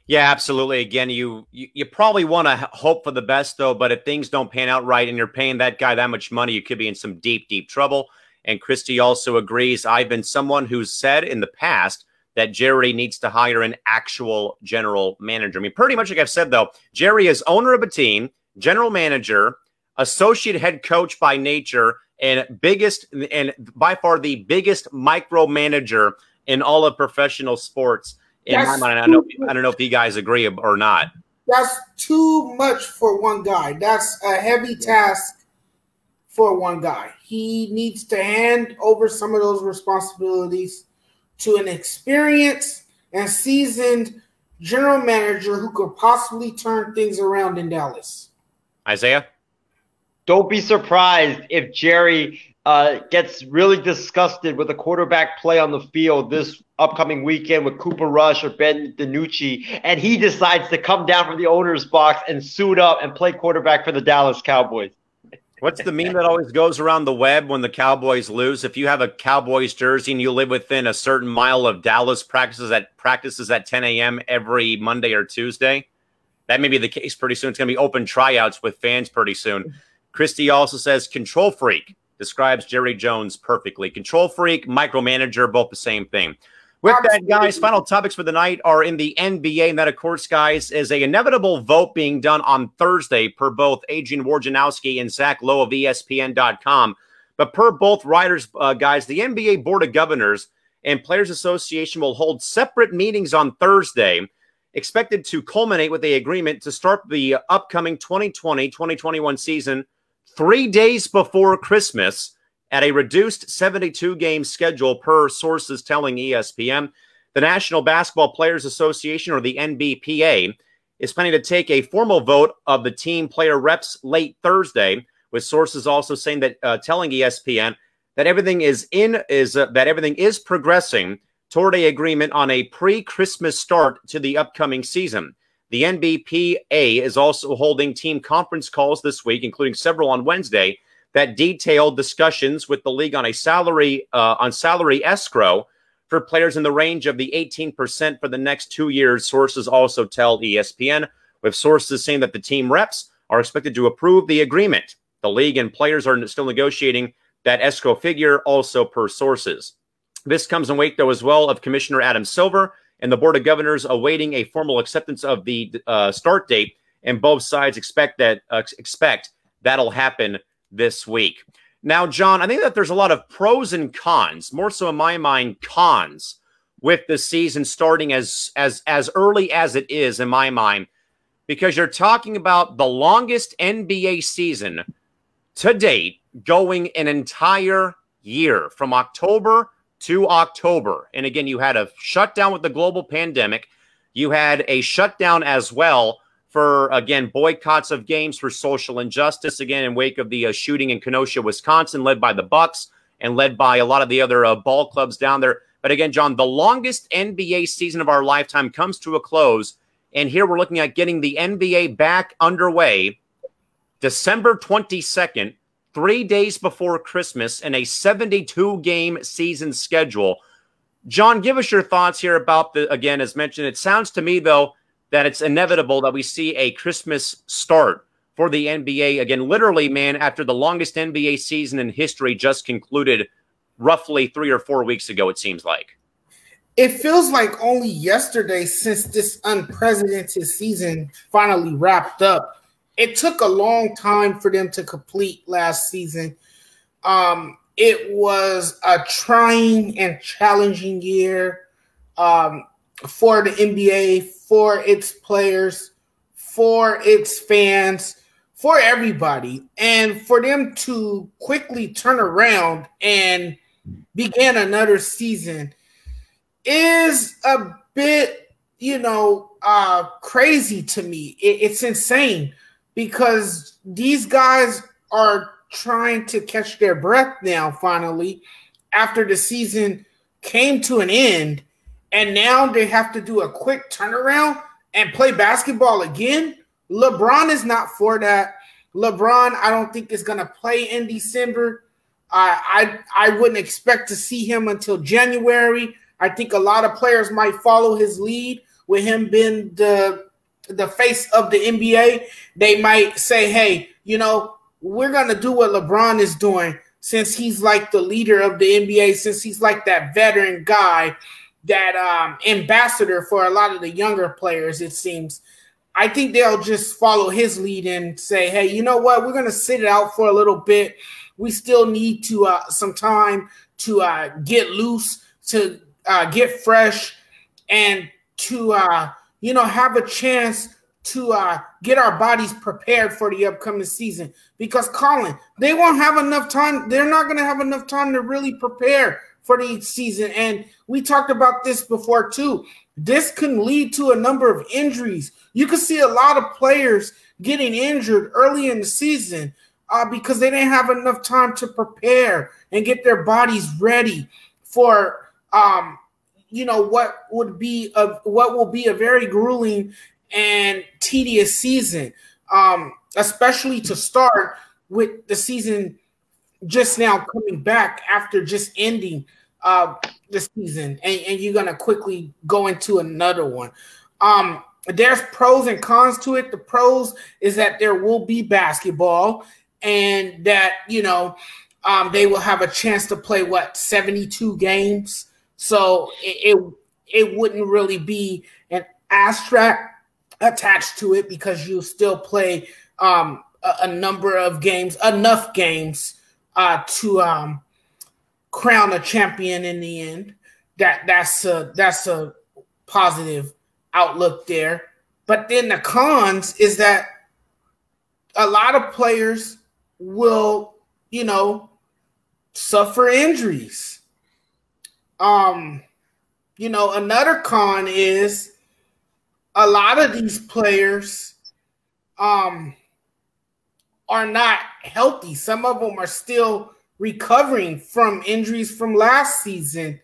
Yeah, absolutely. Again, you you, you probably want to hope for the best though, but if things don't pan out right and you're paying that guy that much money, you could be in some deep, deep trouble. And Christie also agrees. I've been someone who's said in the past that Jerry needs to hire an actual general manager. I mean, pretty much like I've said though, Jerry is owner of a team, general manager, associate head coach by nature, and biggest and by far the biggest micromanager in all of professional sports in That's my mind. I don't, know, I don't know if you guys agree or not. That's too much for one guy. That's a heavy task for one guy. He needs to hand over some of those responsibilities to an experienced and seasoned general manager who could possibly turn things around in Dallas. Isaiah? Don't be surprised if Jerry uh, gets really disgusted with the quarterback play on the field this upcoming weekend with Cooper Rush or Ben DiNucci, and he decides to come down from the owner's box and suit up and play quarterback for the Dallas Cowboys. What's the meme that always goes around the web when the Cowboys lose? If you have a Cowboys jersey and you live within a certain mile of Dallas practices at practices at 10 a.m. every Monday or Tuesday, that may be the case pretty soon. It's going to be open tryouts with fans pretty soon. Christie also says control freak describes Jerry Jones perfectly. Control freak, micromanager, both the same thing. With that, guys, final topics for the night are in the NBA, and that, of course, guys, is a inevitable vote being done on Thursday per both Adrian Wojnarowski and Zach Lowe of ESPN.com. But per both writers, uh, guys, the NBA Board of Governors and Players Association will hold separate meetings on Thursday expected to culminate with a agreement to start the upcoming 2020-2021 season 3 days before Christmas at a reduced 72 game schedule per sources telling ESPN. The National Basketball Players Association or the NBPA is planning to take a formal vote of the team player reps late Thursday with sources also saying that uh, telling ESPN that everything is in is uh, that everything is progressing toward a agreement on a pre-Christmas start to the upcoming season. The NBPA is also holding team conference calls this week, including several on Wednesday, that detailed discussions with the league on a salary uh, on salary escrow for players in the range of the 18% for the next two years. Sources also tell ESPN, with sources saying that the team reps are expected to approve the agreement. The league and players are still negotiating that escrow figure, also per sources. This comes in wake, though, as well of Commissioner Adam Silver and the Board of Governors awaiting a formal acceptance of the uh, start date, and both sides expect that uh, expect that'll happen this week. Now, John, I think that there's a lot of pros and cons, more so in my mind, cons with the season starting as as as early as it is in my mind, because you're talking about the longest NBA season to date going an entire year from October to October. And again, you had a shutdown with the global pandemic. You had a shutdown as well for, again, boycotts of games for social injustice, again, in wake of the uh, shooting in Kenosha, Wisconsin, led by the Bucks and led by a lot of the other uh, ball clubs down there. But again, John, the longest NBA season of our lifetime comes to a close. And here we're looking at getting the NBA back underway December 22nd three days before Christmas in a 72 game season schedule. John, give us your thoughts here about the, again, as mentioned, it sounds to me, though, that it's inevitable that we see a Christmas start for the NBA. Again, literally, man, after the longest NBA season in history just concluded roughly three or four weeks ago, it seems like. It feels like only yesterday since this unprecedented season finally wrapped up it took a long time for them to complete last season. Um, it was a trying and challenging year um, for the NBA, for its players, for its fans, for everybody. And for them to quickly turn around and begin another season is a bit, you know, uh, crazy to me. It, it's insane because these guys are trying to catch their breath now, finally, after the season came to an end. And now they have to do a quick turnaround and play basketball again. LeBron is not for that. LeBron, I don't think is going to play in December. Uh, I I wouldn't expect to see him until January. I think a lot of players might follow his lead with him being the the face of the NBA, they might say, hey, you know, we're to do what LeBron is doing since he's like the leader of the NBA, since he's like that veteran guy, that um, ambassador for a lot of the younger players, it seems. I think they'll just follow his lead and say, hey, you know what? We're to sit it out for a little bit. We still need to uh, some time to uh, get loose, to uh, get fresh, and to uh, you know, have a chance to uh, get our bodies prepared for the upcoming season. Because Callan, they won't have enough time. They're not going to have enough time to really prepare for the season. And we talked about this before too. This can lead to a number of injuries. You can see a lot of players getting injured early in the season uh, because they didn't have enough time to prepare and get their bodies ready for um, you know what would be a what will be a very grueling and tedious season, um, especially to start with the season just now coming back after just ending uh, the season, and, and you're gonna quickly go into another one. Um, there's pros and cons to it. The pros is that there will be basketball, and that you know um, they will have a chance to play what 72 games so it, it, it wouldn't really be an asterisk attached to it because you still play um, a, a, number of games, enough games uh, to um, crown a champion in the end. That that's a that's a positive outlook there. But then the cons is that a lot of players will, you know, suffer injuries. Um, you know, another con is a lot of these players um are not healthy. Some of them are still recovering from injuries from last season.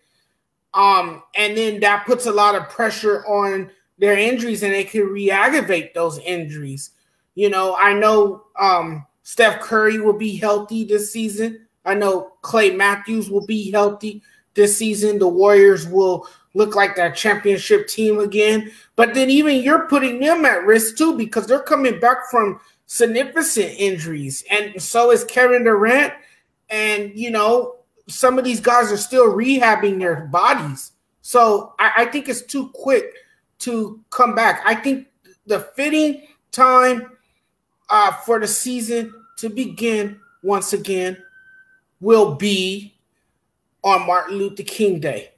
Um, and then that puts a lot of pressure on their injuries and they can re-aggravate those injuries. You know, I know um, Steph Curry will be healthy this season. I know Clay Matthews will be healthy this season. The Warriors will look like that championship team again. But then even you're putting them at risk too because they're coming back from significant injuries. And so is Kevin Durant. And, you know, some of these guys are still rehabbing their bodies. So I, I think it's too quick to come back. I think the fitting time uh, for the season to begin once again will be on Martin Luther King Day.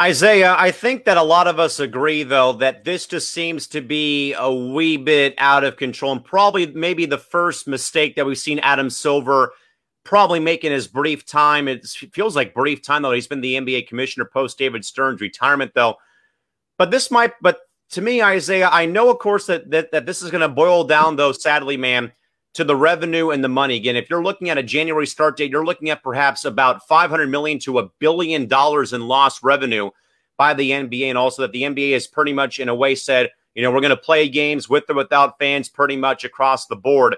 Isaiah, I think that a lot of us agree, though, that this just seems to be a wee bit out of control and probably maybe the first mistake that we've seen Adam Silver probably make in his brief time. It feels like brief time, though. He's been the NBA commissioner post David Stern's retirement, though. But this might, but to me, Isaiah, I know, of course, that that, that this is going to boil down, though, sadly, man, to the revenue and the money. Again, if you're looking at a January start date, you're looking at perhaps about 500 million to a billion dollars in lost revenue by the NBA, and also that the NBA has pretty much, in a way, said, you know, we're going to play games with or without fans, pretty much across the board.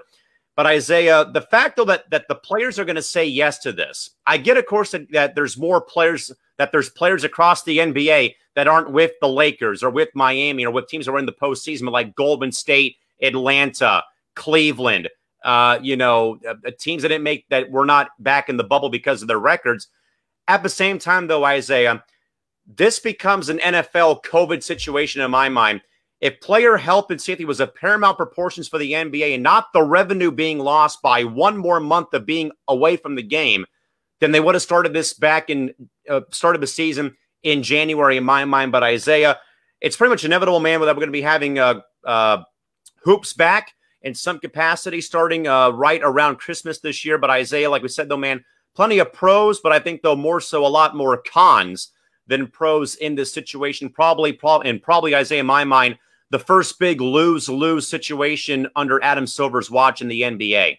But Isaiah, the fact though that that the players are going to say yes to this, I get, of course, that, that there's more players that there's players across the NBA that aren't with the Lakers or with Miami or with teams that are in the postseason, like Golden State, Atlanta, Cleveland, uh, you know, uh, teams that didn't make that were not back in the bubble because of their records. At the same time, though, Isaiah, this becomes an NFL COVID situation in my mind. If player health and safety was of paramount proportions for the NBA and not the revenue being lost by one more month of being away from the game, then they would have started this back in uh, started the season in January in my mind. But Isaiah, it's pretty much inevitable, man, that we're going to be having uh, uh, hoops back in some capacity starting uh, right around Christmas this year. But Isaiah, like we said, though, man, plenty of pros, but I think though more so a lot more cons than pros in this situation. Probably, pro- and probably Isaiah, in my mind, the first big lose lose situation under Adam Silver's watch in the NBA.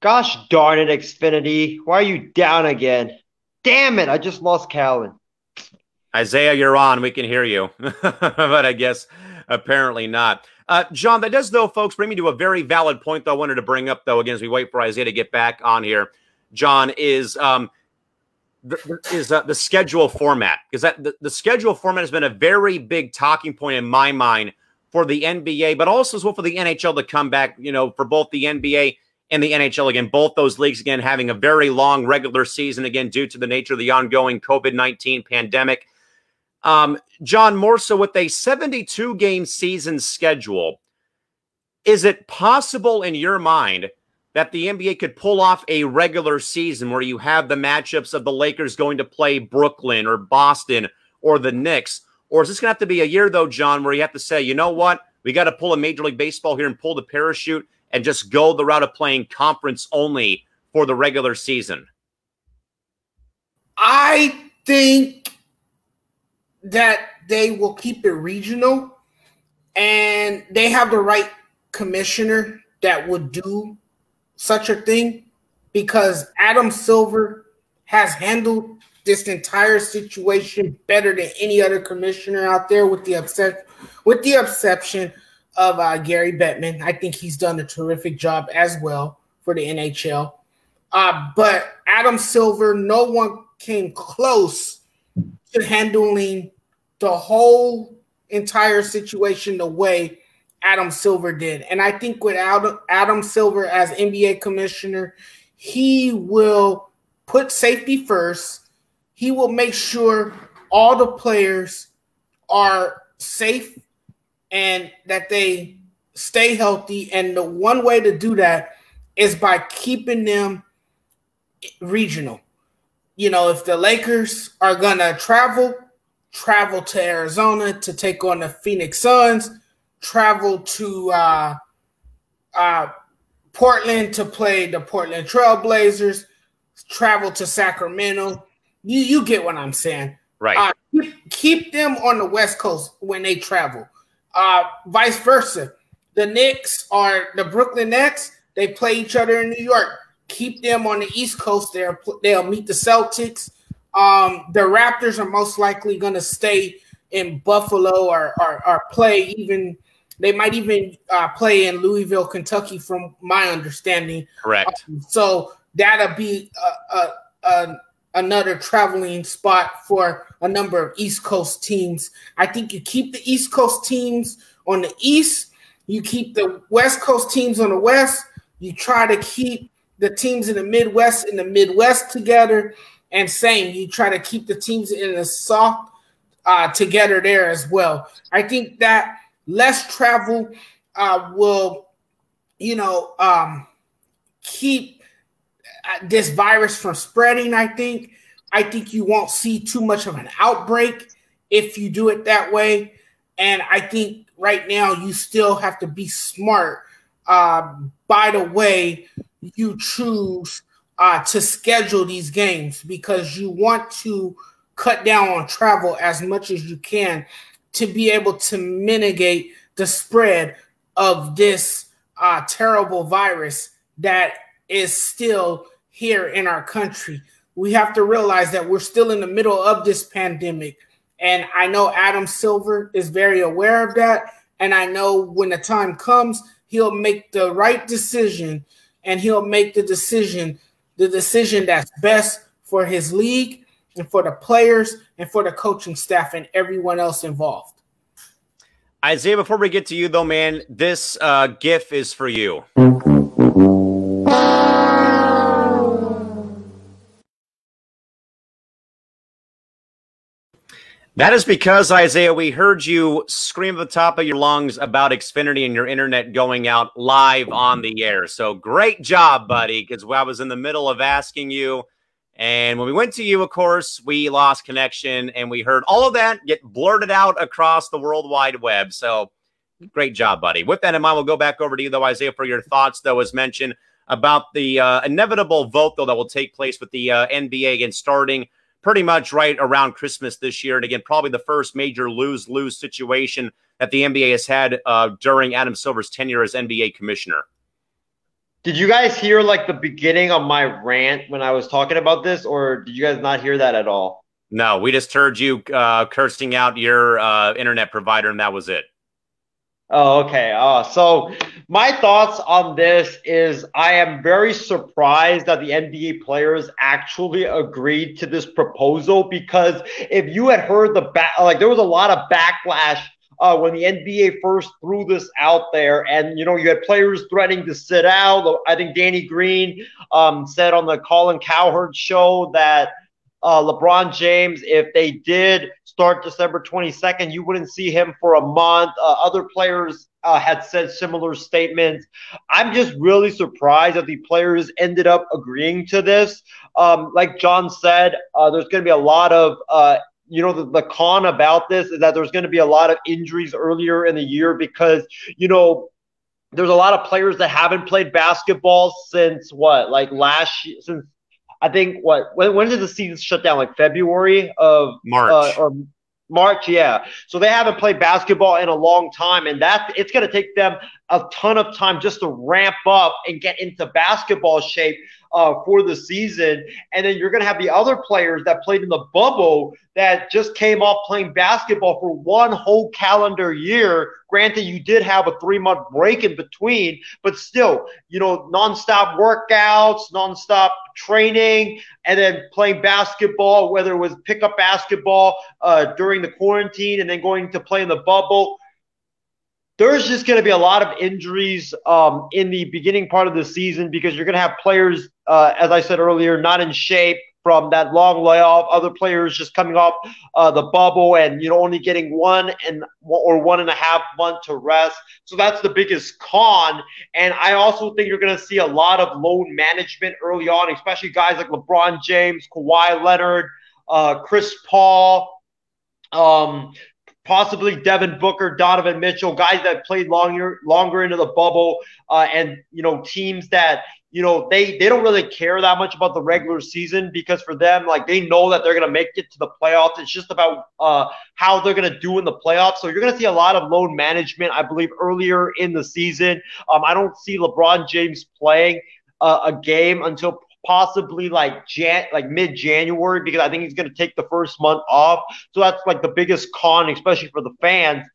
Gosh darn it, Xfinity. Why are you down again? Damn it, I just lost Callan. Isaiah, you're on. We can hear you. but I guess apparently not. Uh, John, that does, though, folks, bring me to a very valid point, though, I wanted to bring up, though, again, as we wait for Isaiah to get back on here. John, is um, the, is uh, the schedule format because that the, the schedule format has been a very big talking point in my mind for the NBA, but also as well for the NHL to come back. You know, for both the NBA and the NHL again, both those leagues again having a very long regular season again due to the nature of the ongoing COVID nineteen pandemic. Um, John, more with a 72 game season schedule, is it possible in your mind that the NBA could pull off a regular season where you have the matchups of the Lakers going to play Brooklyn or Boston or the Knicks? Or is this going to have to be a year, though, John, where you have to say, you know what? We got to pull a Major League Baseball here and pull the parachute and just go the route of playing conference only for the regular season? I think that they will keep it regional and they have the right commissioner that would do such a thing because Adam Silver has handled this entire situation better than any other commissioner out there with the upset with the exception of uh, Gary Bettman. I think he's done a terrific job as well for the NHL. Uh, but Adam Silver, no one came close handling the whole entire situation the way Adam Silver did. And I think without Adam Silver as NBA commissioner, he will put safety first. He will make sure all the players are safe and that they stay healthy. And the one way to do that is by keeping them regional. You know, if the Lakers are going to travel, travel to Arizona to take on the Phoenix Suns, travel to uh, uh, Portland to play the Portland Trailblazers, travel to Sacramento. You you get what I'm saying, right? Uh, keep, keep, them on the West Coast when they travel. Uh, vice versa, the Knicks are the Brooklyn Nets they play each other in New York. Keep them on the East Coast. They'll they'll meet the Celtics. Um, the Raptors are most likely going to stay in Buffalo or, or, or play even they might even uh, play in Louisville, Kentucky, from my understanding. Correct. Um, so that'll be a, a, a, another traveling spot for a number of East Coast teams. I think you keep the East Coast teams on the East, you keep the West Coast teams on the West, you try to keep the teams in the Midwest in the Midwest together, and same, you try to keep the teams in the South uh, together there as well. I think that less travel uh, will, you know, um, keep uh, this virus from spreading. I think. I think you won't see too much of an outbreak if you do it that way. And I think right now you still have to be smart uh, by the way you choose uh, to schedule these games because you want to cut down on travel as much as you can to be able to mitigate the spread of this uh, terrible virus that is still here in our country. We have to realize that we're still in the middle of this pandemic. And I know Adam Silver is very aware of that. And I know when the time comes, he'll make the right decision and he'll make the decision, the decision that's best for his league and for the players and for the coaching staff and everyone else involved. Isaiah, before we get to you, though, man, this uh, GIF is for you. That is because, Isaiah, we heard you scream at the top of your lungs about Xfinity and your internet going out live on the air. So great job, buddy, because I was in the middle of asking you and when we went to you, of course, we lost connection and we heard all of that get blurted out across the World Wide Web. So great job, buddy. With that in mind, we'll go back over to you, though, Isaiah, for your thoughts, though, as mentioned, about the uh, inevitable vote, though, that will take place with the uh, NBA again starting pretty much right around Christmas this year. And again, probably the first major lose lose situation that the NBA has had uh, during Adam Silver's tenure as NBA commissioner. Did you guys hear like the beginning of my rant when I was talking about this, or did you guys not hear that at all? No, we just heard you uh, cursing out your uh, internet provider, and that was it. Oh, okay. Uh, so my thoughts on this is I am very surprised that the NBA players actually agreed to this proposal because if you had heard the back, like there was a lot of backlash uh, when the NBA first threw this out there, and you know you had players threatening to sit out. I think Danny Green um, said on the Colin Cowherd show that uh, LeBron James, if they did start December 22nd, you wouldn't see him for a month. Uh, other players uh, had said similar statements. I'm just really surprised that the players ended up agreeing to this. Um, like John said, uh, there's going to be a lot of uh, you know, the, the con about this is that there's going to be a lot of injuries earlier in the year because, you know, there's a lot of players that haven't played basketball since what, like last since I think what when, when did the season shut down? Like February of March uh, or March, yeah. So they haven't played basketball in a long time, and that it's going to take them a ton of time just to ramp up and get into basketball shape uh, for the season. And then you're going to have the other players that played in the bubble that just came off playing basketball for one whole calendar year. Granted, you did have a three month break in between, but still, you know, nonstop workouts, nonstop training, and then playing basketball, whether it was pickup basketball uh, during the quarantine and then going to play in the bubble there's just going to be a lot of injuries um, in the beginning part of the season because you're going to have players, uh, as I said earlier, not in shape from that long layoff. Other players just coming off uh, the bubble and you know only getting one and or one and a half month to rest. So that's the biggest con. And I also think you're going to see a lot of load management early on, especially guys like LeBron James, Kawhi Leonard, uh, Chris Paul Um, possibly Devin Booker, Donovan Mitchell, guys that played longer longer into the bubble, uh, and you know teams that you know they they don't really care that much about the regular season because for them like they know that they're gonna make it to the playoffs. It's just about uh, how they're gonna do in the playoffs. So you're gonna see a lot of load management, I believe, earlier in the season. Um, I don't see LeBron James playing uh, a game until possibly like Jan like mid January because I think he's going to take the first month off. So that's like the biggest con, especially for the fans.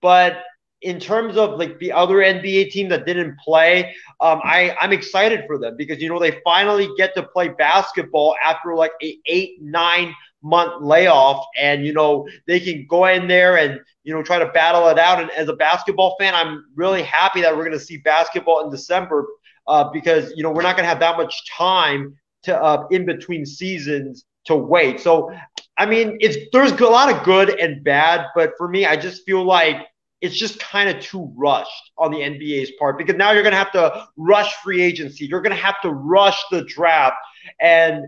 But in terms of like the other NBA team that didn't play, um, I I'm excited for them because you know they finally get to play basketball after like a eight nine month layoff, and you know they can go in there and you know try to battle it out. And as a basketball fan, I'm really happy that we're going to see basketball in December uh, because you know we're not going to have that much time to uh, in between seasons to wait. So I mean, it's there's a lot of good and bad, but for me, I just feel like it's just kind of too rushed on the NBA's part because now you're going to have to rush free agency. You're going to have to rush the draft, and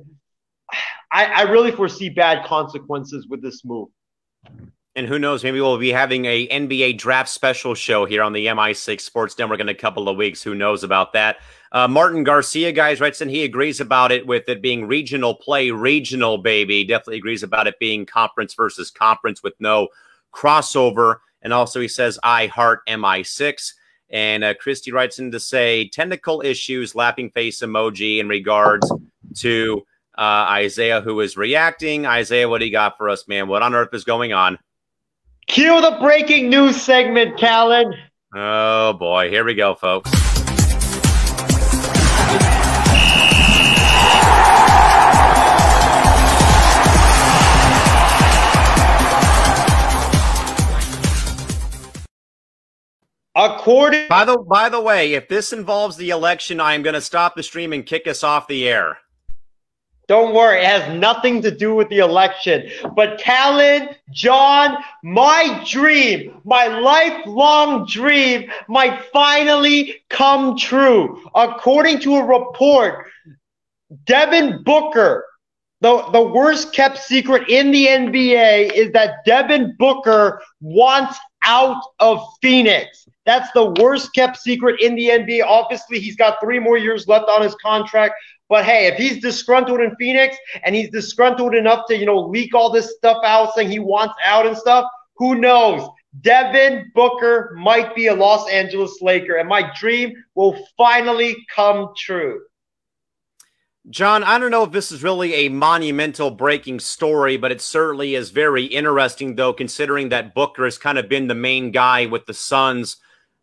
I, I really foresee bad consequences with this move. And who knows, maybe we'll be having a NBA draft special show here on the MI6 Sports Network in a couple of weeks. Who knows about that? Uh, Martin Garcia, guys, writes in he agrees about it with it being regional play, regional baby. Definitely agrees about it being conference versus conference with no crossover. And also, he says, I heart MI6. And uh, Christy writes in to say, technical issues, laughing face emoji in regards to uh, Isaiah, who is reacting. Isaiah, what do you got for us, man? What on earth is going on? Cue the breaking news segment, Callan. Oh boy, here we go, folks. According by the by the way, if this involves the election, I am going to stop the stream and kick us off the air. Don't worry, it has nothing to do with the election. But Callan, John, my dream, my lifelong dream might finally come true. According to a report, Devin Booker, the, the worst kept secret in the NBA is that Devin Booker wants out of Phoenix. That's the worst kept secret in the NBA. Obviously, he's got three more years left on his contract. But hey, if he's disgruntled in Phoenix and he's disgruntled enough to, you know, leak all this stuff out saying he wants out and stuff, who knows? Devin Booker might be a Los Angeles Laker, and my dream will finally come true. John, I don't know if this is really a monumental breaking story, but it certainly is very interesting, though, considering that Booker has kind of been the main guy with the Suns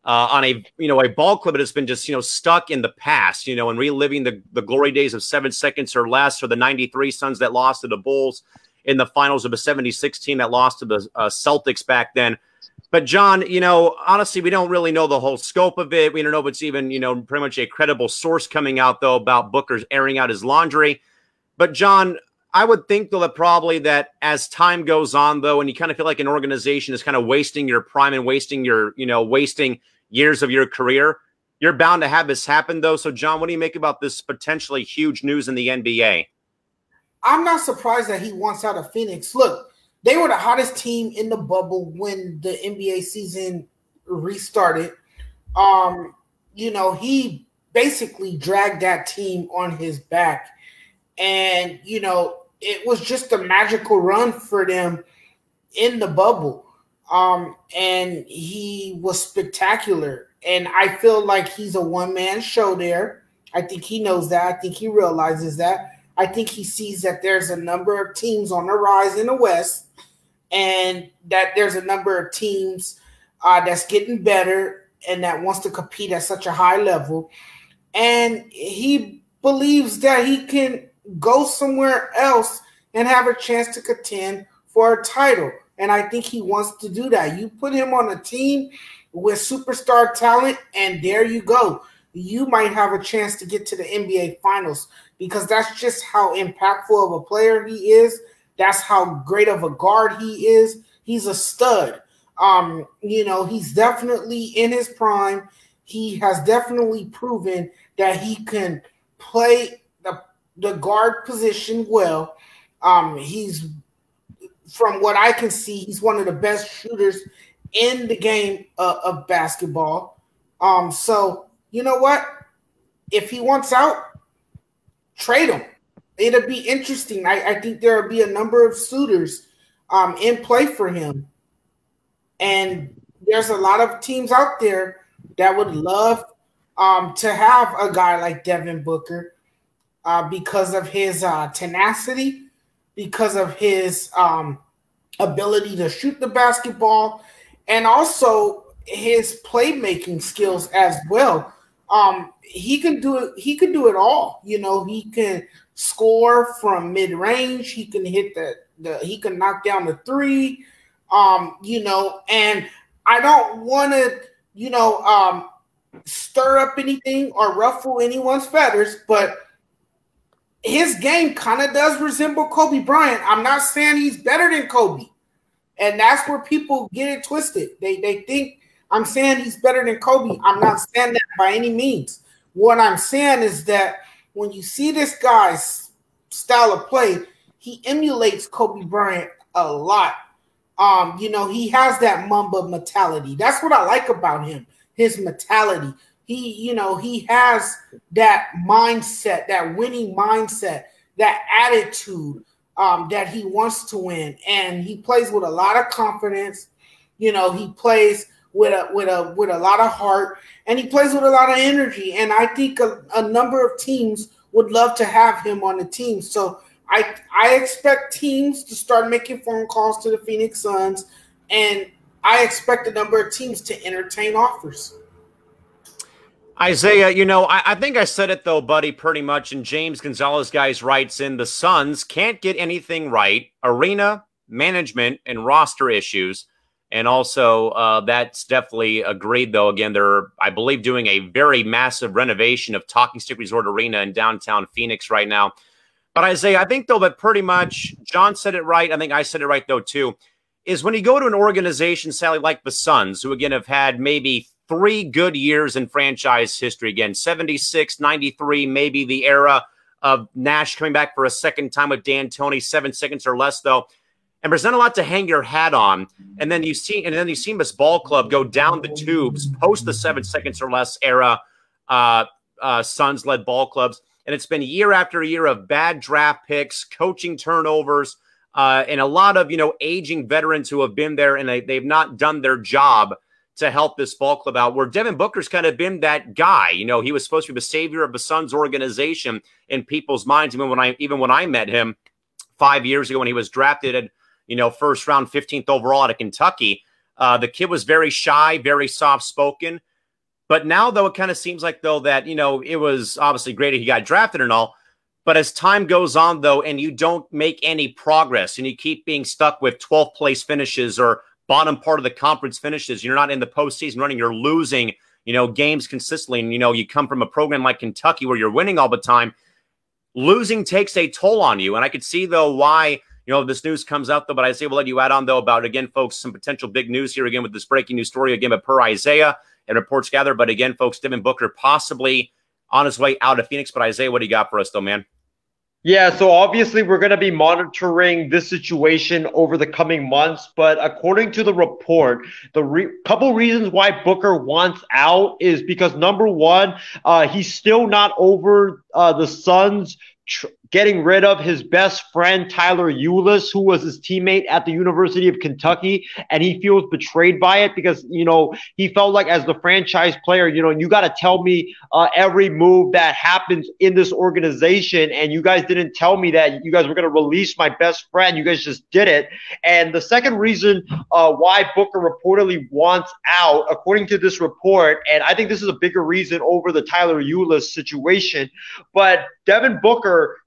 uh, on a you know a ball club that has been just you know stuck in the past, you know, and reliving the the glory days of seven seconds or less, or the '93 Suns that lost to the Bulls in the finals of a '76 team that lost to the uh, Celtics back then. But John, you know, honestly, we don't really know the whole scope of it. We don't know if it's even you know pretty much a credible source coming out though about Booker's airing out his laundry. But John, I would think though that probably that as time goes on though, and you kind of feel like an organization is kind of wasting your prime and wasting your, you know, wasting years of your career. You're bound to have this happen, though. So, John, what do you make about this potentially huge news in the NBA? I'm not surprised that he wants out of Phoenix. Look, they were the hottest team in the bubble when the NBA season restarted. Um, you know, he basically dragged that team on his back. And, you know, it was just a magical run for them in the bubble. Um, and he was spectacular. And I feel like he's a one man show there. I think he knows that. I think he realizes that. I think he sees that there's a number of teams on the rise in the West, and that there's a number of teams uh, that's getting better and that wants to compete at such a high level. And he believes that he can go somewhere else and have a chance to contend for a title. And I think he wants to do that. You put him on a team with superstar talent, and there you go. You might have a chance to get to the NBA Finals because that's just how impactful of a player he is. That's how great of a guard he is. He's a stud. Um, you know, he's definitely in his prime. He has definitely proven that he can play the, guard position well. Um, he's from what I can see, he's one of the best shooters in the game uh, of basketball. Um, so you know what? If he wants out, trade him. It'll be interesting. I, I think there'll be a number of suitors um, in play for him, and there's a lot of teams out there that would love um, to have a guy like Devin Booker uh, because of his uh, tenacity, because of his um, ability to shoot the basketball, and also his playmaking skills as well. Um, he can do it. He can do it all. You know, he can score from mid range. He can hit the the. He can knock down the three. Um, you know, and I don't want to, you know, um, stir up anything or ruffle anyone's feathers, but his game kind of does resemble Kobe Bryant. I'm not saying he's better than Kobe. And that's where people get it twisted. They they think I'm saying he's better than Kobe. I'm not saying that by any means. What I'm saying is that when you see this guy's style of play, he emulates Kobe Bryant a lot. Um, you know, he has that Mamba mentality. That's what I like about him his mentality. He, you know, he has that mindset, that winning mindset, that attitude um, that he wants to win, and he plays with a lot of confidence. You know, he plays with a with a with a lot of heart, and he plays with a lot of energy. And I think a, a number of teams would love to have him on the team. So I I expect teams to start making phone calls to the Phoenix Suns and I expect a number of teams to entertain offers. Isaiah, you know, I, I, think I said it though, buddy, pretty much. And James Gonzalez guys writes in the Suns can't get anything right. Arena, management, and roster issues. And also, uh, that's definitely agreed, though. Again, they're, I believe, doing a very massive renovation of Talking Stick Resort Arena in downtown Phoenix right now. But Isaiah, I think, though, that pretty much John said it right. I think I said it right, though, too is when you go to an organization, Sally, like the Suns, who again have had maybe three good years in franchise history again 76, 93, maybe the era of Nash coming back for a second time with D'Antoni, seven seconds or less, though. And there's not a lot to hang your hat on. And then you see, and then you see this ball club go down the tubes post the seven seconds or less era, uh, uh, Suns led ball clubs. And it's been year after year of bad draft picks, coaching turnovers, uh, and a lot of you know aging veterans who have been there and they, they've not done their job to help this ball club out. Where Devin Booker's kind of been that guy. You know, he was supposed to be the savior of the Suns organization in people's minds. Even when I even when I met him five years ago when he was drafted at you know first round, fifteenth overall out of Kentucky, uh, the kid was very shy, very soft spoken. But now, though, it kind of seems like though that you know it was obviously great he got drafted and all but as time goes on, though, and you don't make any progress and you keep being stuck with 12th place finishes or bottom part of the conference finishes, you're not in the postseason running, you're losing, you know, games consistently. And, you know, you come from a program like Kentucky where you're winning all the time. Losing takes a toll on you. And I could see, though, why, you know, this news comes out, though. But I say we'll let you add on, though, about, again, folks, some potential big news here again with this breaking news story, again, but per Isaiah and reports gather. But again, folks, Devin Booker possibly on his way out of Phoenix. But Isaiah, what do you got for us, though, man? Yeah, so obviously we're going to be monitoring this situation over the coming months. But according to the report, the re- couple reasons why Booker wants out is because number one, uh, he's still not over uh, the Suns tr- getting rid of his best friend Tyler Ulis, who was his teammate at the University of Kentucky, and he feels betrayed by it because you know he felt like as the franchise player, you know, you got to tell me uh, every move that happens in this organization, and you guys didn't tell me that you guys were going to release my best friend. You guys just did it. And the second reason uh, why Booker reportedly wants out, according to this report, and I think this is a bigger reason over the Tyler Ulis situation, but Devin Booker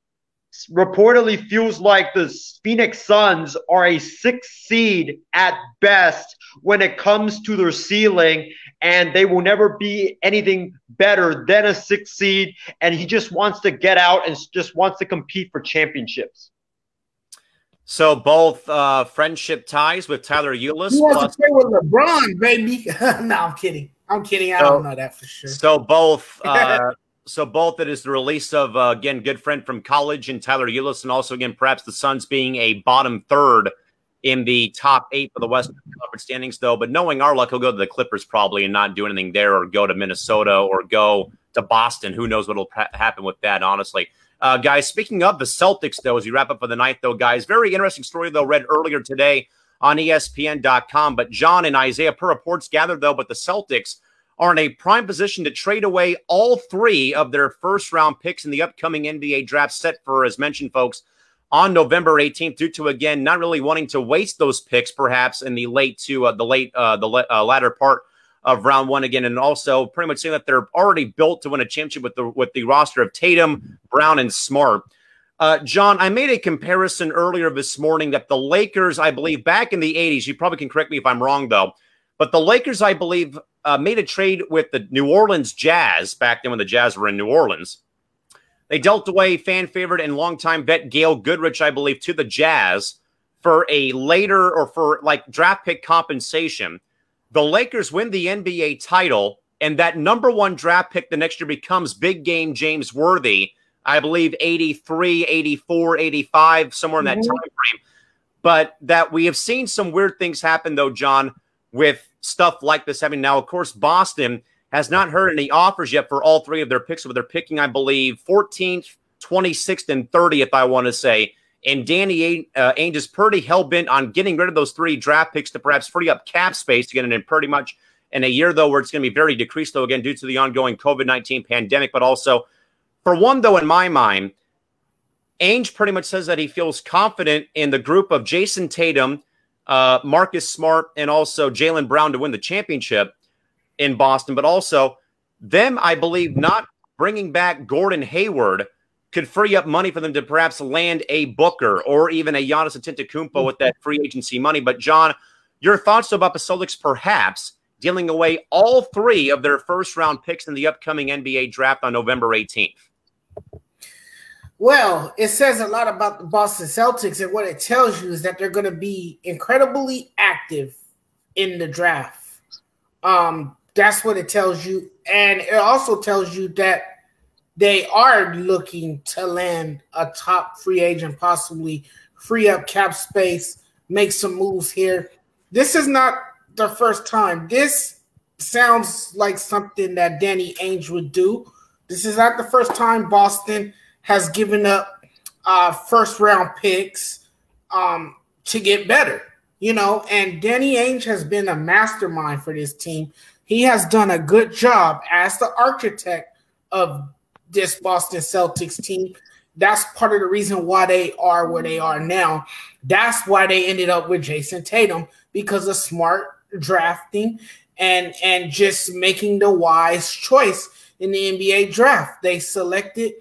reportedly feels like the Phoenix Suns are a six seed at best when it comes to their ceiling, and they will never be anything better than a six seed. And he just wants to get out and just wants to compete for championships. So both uh, friendship ties with Tyler Ulis. He wants plus- to play with LeBron, baby. no, I'm kidding. I'm kidding. I so, don't know that for sure. So both uh, so both it is the release of uh, again good friend from college and Tyler Ulis, and also again perhaps the Suns being a bottom third in the top eight for the Western Conference standings, though. But knowing our luck, he'll go to the Clippers probably and not do anything there, or go to Minnesota, or go to Boston. Who knows what'll ha- happen with that? Honestly, uh, guys. Speaking of the Celtics, though, as we wrap up for the night, though, guys, very interesting story though. Read earlier today on ESPN.com. But John and Isaiah, per reports gathered though, but the Celtics are in a prime position to trade away all three of their first round picks in the upcoming NBA draft set for, as mentioned, folks on November 18th due to again not really wanting to waste those picks perhaps in the late to uh, the late uh, the uh, latter part of round one again and also pretty much saying that they're already built to win a championship with the with the roster of Tatum, Brown and Smart. Uh, John, I made a comparison earlier this morning that the Lakers, I believe, back in the 80s, you probably can correct me if I'm wrong, though, but the Lakers, I believe, uh, made a trade with the New Orleans Jazz back then when the Jazz were in New Orleans. They dealt away fan favorite and longtime vet Gail Goodrich, I believe, to the Jazz for a later or for like draft pick compensation. The Lakers win the NBA title, and that number one draft pick the next year becomes big game James Worthy. I believe 83, 84, 85, somewhere in that mm-hmm. time frame. But that we have seen some weird things happen, though, John, with stuff like this happening. Now, of course, Boston has not heard any offers yet for all three of their picks, but they're picking, I believe, 14th, 26th, and 30th, I want to say. And Danny uh, Ainge is pretty hell bent on getting rid of those three draft picks to perhaps free up cap space to get in pretty much in a year, though, where it's going to be very decreased, though, again, due to the ongoing COVID 19 pandemic. But also, for one, though, in my mind, Ainge pretty much says that he feels confident in the group of Jayson Tatum, uh, Marcus Smart, and also Jaylen Brown to win the championship in Boston, but also them, I believe, not bringing back Gordon Hayward could free up money for them to perhaps land a Booker or even a Giannis Antetokounmpo with that free agency money. But John, your thoughts about the Celtics perhaps dealing away all three of their first round picks in the upcoming NBA draft on November 18th? Well, it says a lot about the Boston Celtics, and what it tells you is that they're going to be incredibly active in the draft. Um, that's what it tells you. And it also tells you that they are looking to land a top free agent, possibly free up cap space, make some moves here. This is not the first time. This sounds like something that Danny Ainge would do. This is not the first time Boston has given up uh, first round picks um, to get better, you know. And Danny Ainge has been a mastermind for this team he has done a good job as the architect of this Boston Celtics team. That's part of the reason why they are where they are now. That's why they ended up with Jayson Tatum because of smart drafting and and just making the wise choice in the NBA draft. They selected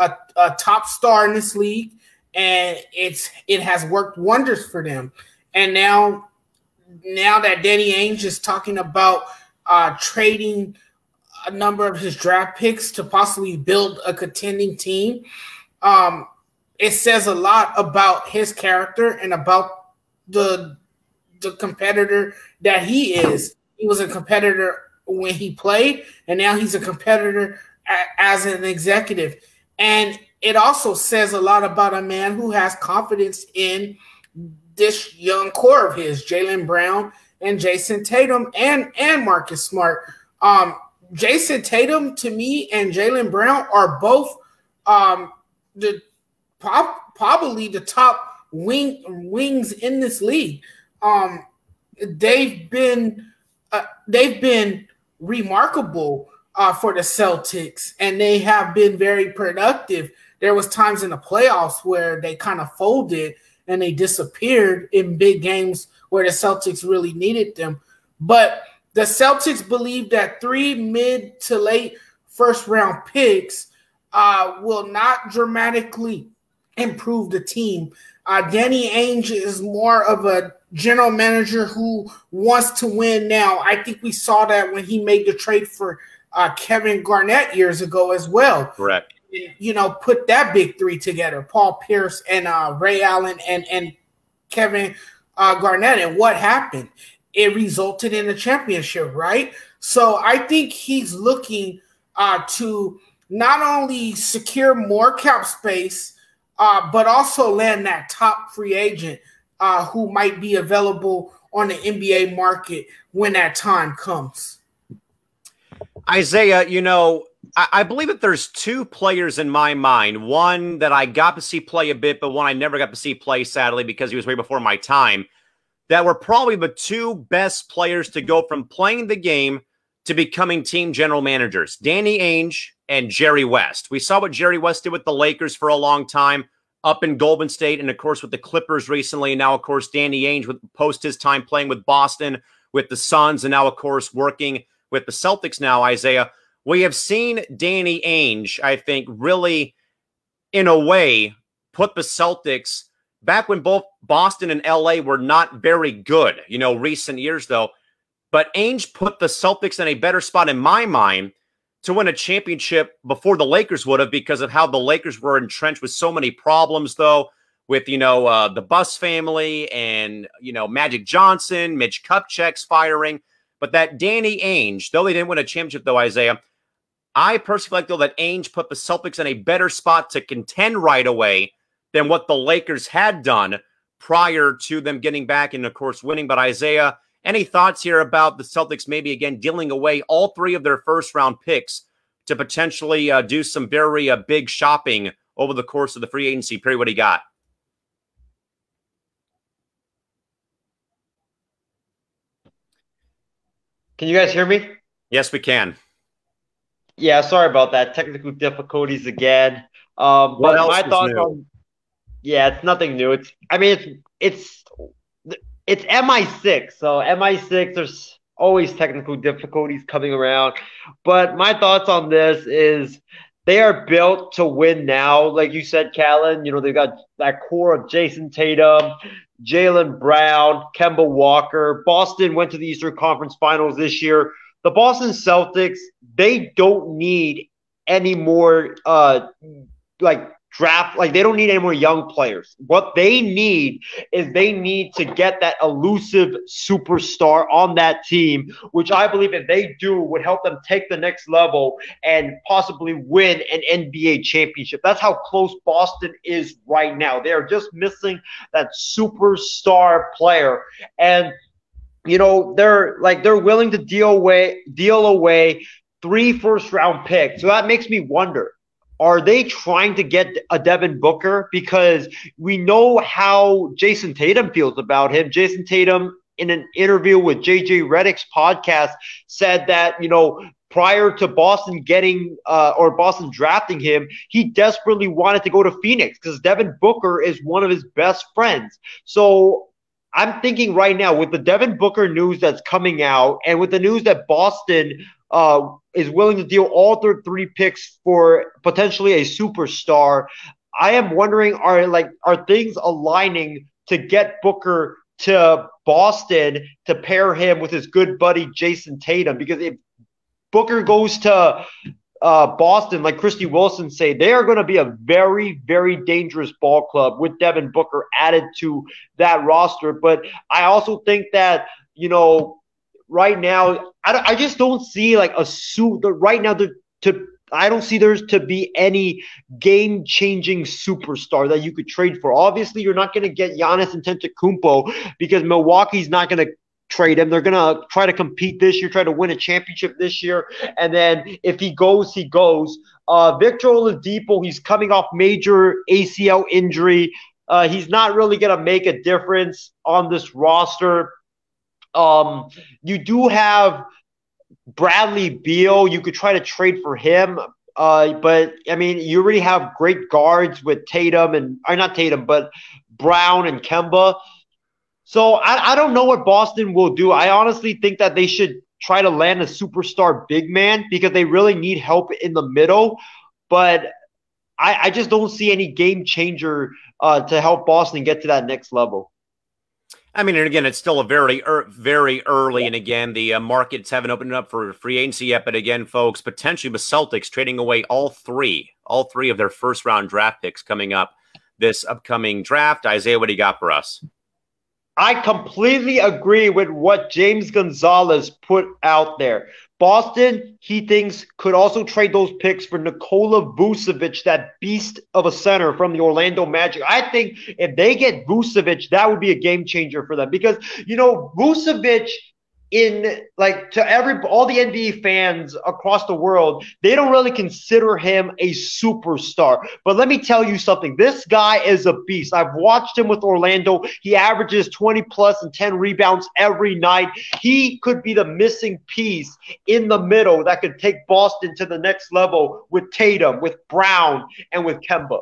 a, a top star in this league, and it's it has worked wonders for them. And now, now that Danny Ainge is talking about uh, trading a number of his draft picks to possibly build a contending team. Um, it says a lot about his character and about the the competitor that he is. He was a competitor when he played, and now he's a competitor as an executive. And it also says a lot about a man who has confidence in this young core of his, Jaylen Brown and Jayson Tatum and and Marcus Smart. Um, Jayson Tatum to me and Jaylen Brown are both um, the pop, probably the top wing wings in this league. Um, they've been uh, they've been remarkable uh, for the Celtics, and they have been very productive. There was times in the playoffs where they kind of folded and they disappeared in big games where the Celtics really needed them. But the Celtics believe that three mid to late first round picks uh, will not dramatically improve the team. Uh, Danny Ainge is more of a general manager who wants to win now. I think we saw that when he made the trade for uh, Kevin Garnett years ago as well. Correct. You know, put that big three together: Paul Pierce and uh, Ray Allen and and Kevin uh, Garnett, and what happened? It resulted in a championship, right? So I think he's looking uh, to not only secure more cap space, uh, but also land that top free agent. uh, who might be available on the NBA market when that time comes. Isaiah, you know, I, I, believe that there's two players in my mind. One that I got to see play a bit, but one I never got to see play, sadly, because he was way before my time. That were probably the two best players to go from playing the game to becoming team general managers Danny Ainge and Jerry West. We saw what Jerry West did with the Lakers for a long time up in Golden State, and of course with the Clippers recently. And now, of course, Danny Ainge with post his time playing with Boston, with the Suns, and now, of course, working with the Celtics now, Isaiah. We have seen Danny Ainge, I think, really, in a way, put the Celtics back when both Boston and LA were not very good, you know, recent years though. But Ainge put the Celtics in a better spot in my mind to win a championship before the Lakers would have because of how the Lakers were entrenched with so many problems, though, with, you know, uh, the Buss family and, you know, Magic Johnson, Mitch Kupchak's firing. But that Danny Ainge, though they didn't win a championship, though, Isaiah, I personally like, though, that Ainge put the Celtics in a better spot to contend right away than what the Lakers had done prior to them getting back and, of course, winning. But Isaiah, any thoughts here about the Celtics maybe again dealing away all three of their first round picks to potentially uh, do some very uh, big shopping over the course of the free agency period? What you got? Can you guys hear me? Yes, we can. Yeah, sorry about that. Technical difficulties again. Um, what but my thoughts new? on yeah, it's nothing new. It's I mean it's it's it's MI6, so MI6 there's always technical difficulties coming around. But my thoughts on this is they are built to win now. Like you said, Callan, you know, they've got that core of Jayson Tatum, Jaylen Brown, Kemba Walker. Boston went to the Eastern Conference Finals this year. The Boston Celtics, they don't need any more uh like draft like they don't need any more young players. What they need is they need to get that elusive superstar on that team, which I believe if they do would help them take the next level and possibly win an NBA championship. That's how close Boston is right now. They're just missing that superstar player and you know they're like they're willing to deal away deal away three first round picks. So that makes me wonder are they trying to get a Devin Booker? Because we know how Jayson Tatum feels about him. Jayson Tatum, in an interview with JJ Redick's podcast, said that, you know, prior to Boston getting uh, or Boston drafting him, he desperately wanted to go to Phoenix because Devin Booker is one of his best friends. So I'm thinking right now with the Devin Booker news that's coming out and with the news that Boston uh, is willing to deal all their three picks for potentially a superstar. I am wondering are like are things aligning to get Booker to Boston to pair him with his good buddy Jayson Tatum? Because if Booker goes to uh, Boston, like Christy Wilson say, they are going to be a very, very dangerous ball club with Devin Booker added to that roster. But I also think that you know right now, I, I just don't see like a suit. Right now, the to I don't see there's to be any game changing superstar that you could trade for. Obviously, you're not going to get Giannis Antetokounmpo because Milwaukee's not going to trade him. They're going to try to compete this year, try to win a championship this year. And then if he goes, he goes. Uh, Victor Oladipo, he's coming off major ACL injury. Uh, he's not really going to make a difference on this roster. Um, you do have Bradley Beal. You could try to trade for him. Uh, but I mean, you already have great guards with Tatum and or not Tatum, but Brown and Kemba. So I, I don't know what Boston will do. I honestly think that they should try to land a superstar big man because they really need help in the middle. But I, I just don't see any game changer uh, to help Boston get to that next level. I mean, and again, it's still a very, er, very early, and again, the uh, markets haven't opened up for free agency yet. But again, folks, potentially the Celtics trading away all three, all three of their first round draft picks coming up this upcoming draft. Isaiah, what do you got for us? I completely agree with what James Gonzalez put out there. Boston, he thinks, could also trade those picks for Nikola Vucevic, that beast of a center from the Orlando Magic. I think if they get Vucevic, that would be a game changer for them because, you know, Vucevic – in like to every all the NBA fans across the world, they don't really consider him a superstar. But let me tell you something. This guy is a beast. I've watched him with Orlando. He averages 20 plus and 10 rebounds every night. He could be the missing piece in the middle that could take Boston to the next level with Tatum, with Brown, and with Kemba.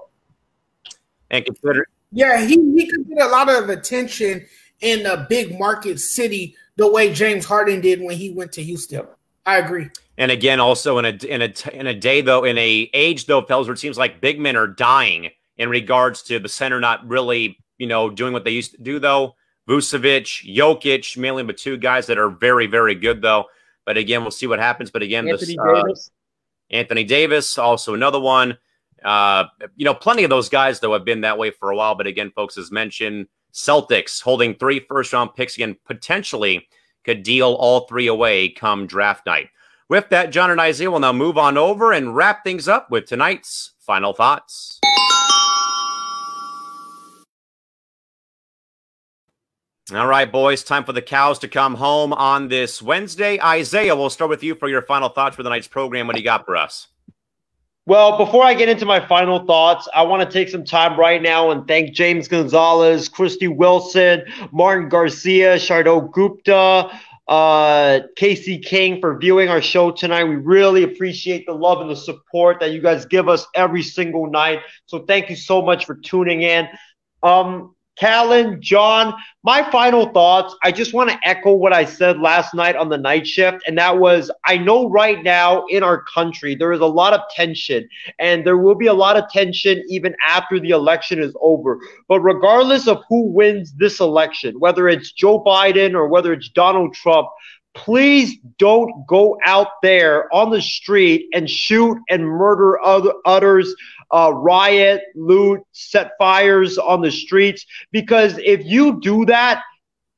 And consider yeah, he, he could get a lot of attention in a big market city the way James Harden did when he went to Houston. I agree. And again, also in a in a in a day though, in a age though, fellas, where it seems like big men are dying in regards to the center not really, you know, doing what they used to do though. Vucevic, Jokic, mainly but two guys that are very, very good though. But again, we'll see what happens. But again, Anthony this, uh, Davis. Anthony Davis, also another one. Uh, you know, plenty of those guys though have been that way for a while. But again, folks, as mentioned, Celtics holding three first round picks again, potentially could deal all three away come draft night. With that, John and Isaiah will now move on over and wrap things up with tonight's final thoughts. All right, boys, time for the cows to come home on this Wednesday. Isaiah, we'll start with you for your final thoughts for the night's program. What do you got for us? Well, before I get into my final thoughts, I want to take some time right now and thank James Gonzalez, Christy Wilson, Martin Garcia, Shardo Gupta, uh, Casey King for viewing our show tonight. We really appreciate the love and the support that you guys give us every single night. So thank you so much for tuning in. Um, Callan, John, my final thoughts. I just want to echo what I said last night on the night shift, and that was I know right now in our country there is a lot of tension, and there will be a lot of tension even after the election is over. But regardless of who wins this election, whether it's Joe Biden or whether it's Donald Trump, please don't go out there on the street and shoot and murder other, others uh, riot, loot, set fires on the streets. Because if you do that,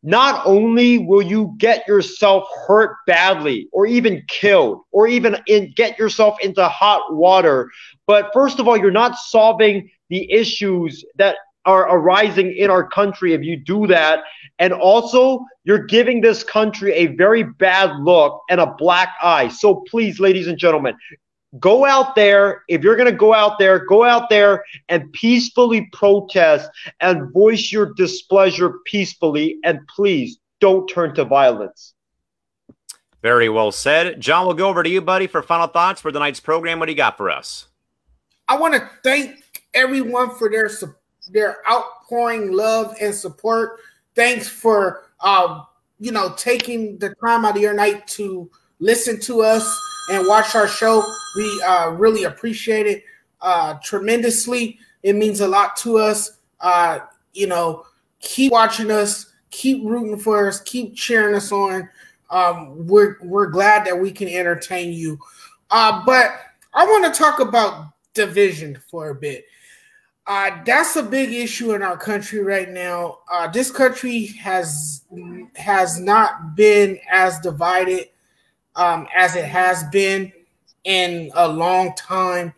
not only will you get yourself hurt badly or even killed or even in, get yourself into hot water, but first of all, you're not solving the issues that are arising in our country if you do that. And also, you're giving this country a very bad look and a black eye. So please, ladies and gentlemen, go out there. If you're going to go out there, go out there and peacefully protest and voice your displeasure peacefully. And please don't turn to violence. Very well said. John, we'll go over to you, buddy, for final thoughts for tonight's program. What do you got for us? I want to thank everyone for their their outpouring love and support. Thanks for uh, you know taking the time out of your night to listen to us and watch our show. We uh, really appreciate it uh, tremendously. It means a lot to us. Uh, you know, keep watching us, keep rooting for us, keep cheering us on. Um, we're we're glad that we can entertain you. Uh, but I want to talk about division for a bit. Uh, that's a big issue in our country right now. Uh, this country has has not been as divided um, as it has been in a long time.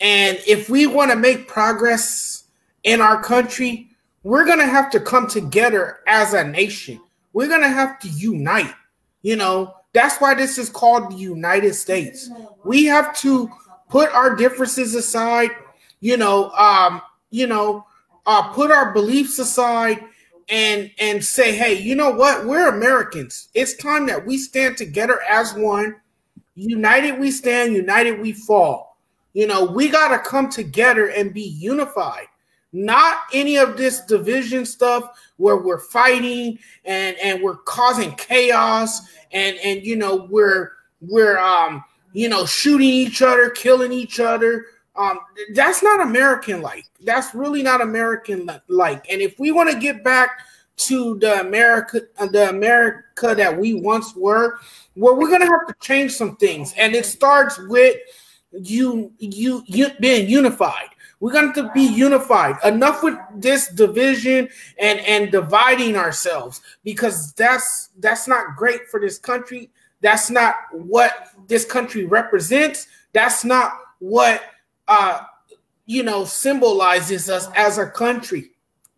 And if we want to make progress in our country, we're to have to come together as a nation. We're to have to unite. You know, that's why this is called the United States. We have to put our differences aside, you know, um, you know, uh, put our beliefs aside and and say, hey, you know what? We're Americans. It's time that we stand together as one. United we stand, united we fall. You know, we got to come together and be unified. Not any of this division stuff where we're fighting and and we're causing chaos and and you know we're we're um you know shooting each other, killing each other. Um, that's not American like. That's really not American like. And if we want to get back to the America, uh, the America that we once were, well, we're gonna have to change some things, and it starts with you, you, you being unified. We're going to be unified. Enough with this division and and dividing ourselves because that's that's not great for this country. That's not what this country represents. That's not what uh you know symbolizes us as a country.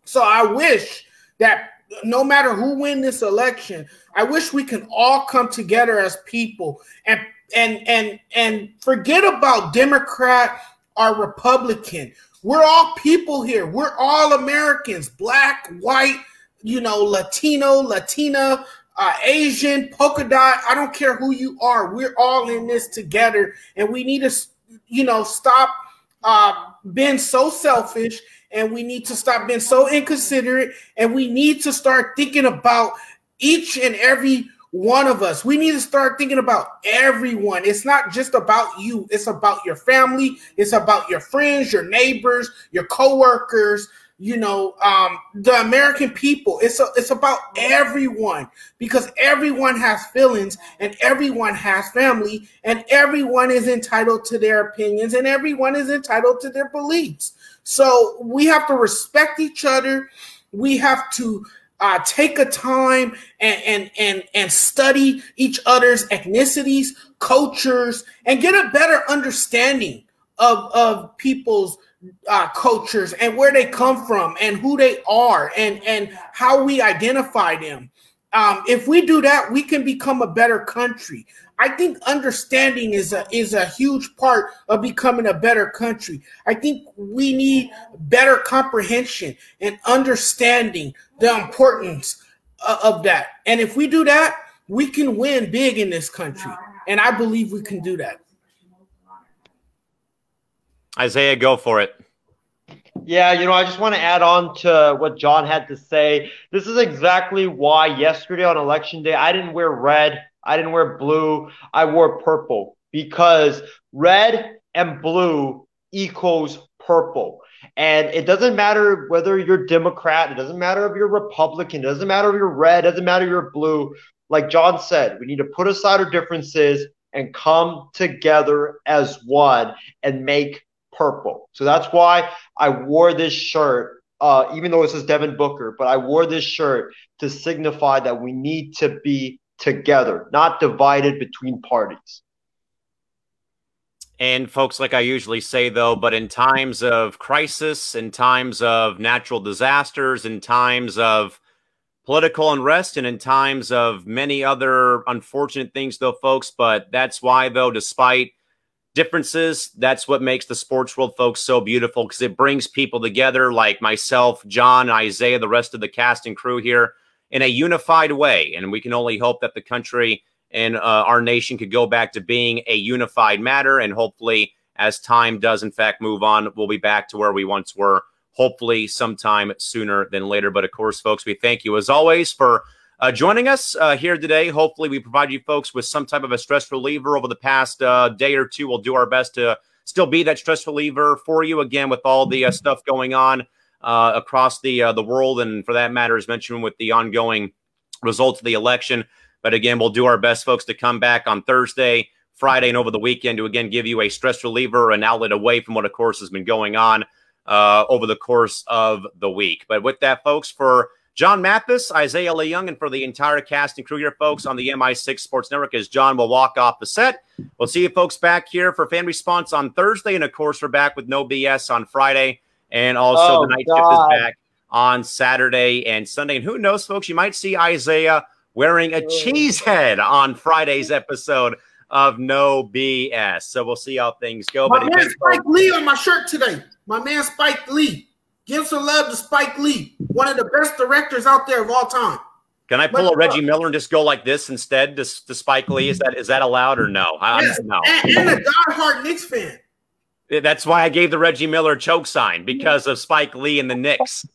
So I wish that no matter who win this election, I wish we can all come together as people and and and and forget about Democrat or Republican. We're all people here. We're all Americans, black, white, you know, Latino, Latina, uh, Asian, polka dot. I don't care who you are. We're all in this together, and we need to, you know, stop uh, being so selfish and we need to stop being so inconsiderate and we need to start thinking about each and every one of us. We need to start thinking about everyone. It's not just about you, it's about your family, it's about your friends, your neighbors, your coworkers, you know, um, the American people. It's a, it's about everyone because everyone has feelings and everyone has family and everyone is entitled to their opinions and everyone is entitled to their beliefs. So we have to respect each other. We have to uh, take a time and, and and and study each other's ethnicities, cultures, and get a better understanding of of people's uh, cultures and where they come from and who they are and and how we identify them. Um, if we do that, we can become a better country. I think understanding is a is a huge part of becoming a better country. I think we need better comprehension and understanding the importance of that. And if we do that, we can win big in this country. And I believe we can do that. Isaiah, go for it. Yeah, you know, I just want to add on to what John had to say. This is exactly why yesterday on election day, I didn't wear red, I didn't wear blue, I wore purple because red and blue equals purple. And it doesn't matter whether you're Democrat, it doesn't matter if you're Republican, it doesn't matter if you're red, it doesn't matter if you're blue. Like John said, we need to put aside our differences and come together as one and make purple. So that's why I wore this shirt, uh, even though it says Devin Booker, but I wore this shirt to signify that we need to be together, not divided between parties. And folks, like I usually say though, but in times of crisis, in times of natural disasters, in times of political unrest, and in times of many other unfortunate things though, folks, but that's why though, despite differences. That's what makes the sports world, folks, so beautiful because it brings people together like myself, John, Isaiah, the rest of the cast and crew here in a unified way. And we can only hope that the country and uh, our nation could go back to being a unified matter. And hopefully, as time does in fact move on, we'll be back to where we once were. Hopefully, sometime sooner than later. But of course, folks, we thank you as always for uh, joining us uh, here today. Hopefully, we provide you folks with some type of a stress reliever over the past uh, day or two. We'll do our best to still be that stress reliever for you again with all the uh, stuff going on uh, across the uh, the world, and for that matter, as mentioned with the ongoing results of the election. But again, we'll do our best, folks, to come back on Thursday, Friday, and over the weekend to again give you a stress reliever, an outlet away from what, of course, has been going on over the course of the week. But with that, folks, for John Mathis, Isaiah Leung, and for the entire cast and crew here, folks, on the MI6 Sports Network, as John will walk off the set. We'll see you folks back here for fan response on Thursday. And of course, we're back with no BS on Friday. And also, oh, the night God. shift is back on Saturday and Sunday. And who knows, folks, you might see Isaiah wearing a cheese head on Friday's episode of No BS. So we'll see how things go. My but man Spike Lee on my shirt today. My man Spike Lee. Give some love to Spike Lee, one of the best directors out there of all time. Can I pull but, a Reggie Miller and just go like this instead to, to Spike Lee? Is that is that allowed or no? Yes, no. And, and a diehard Knicks fan. That's why I gave the Reggie Miller choke sign because of Spike Lee and the Knicks.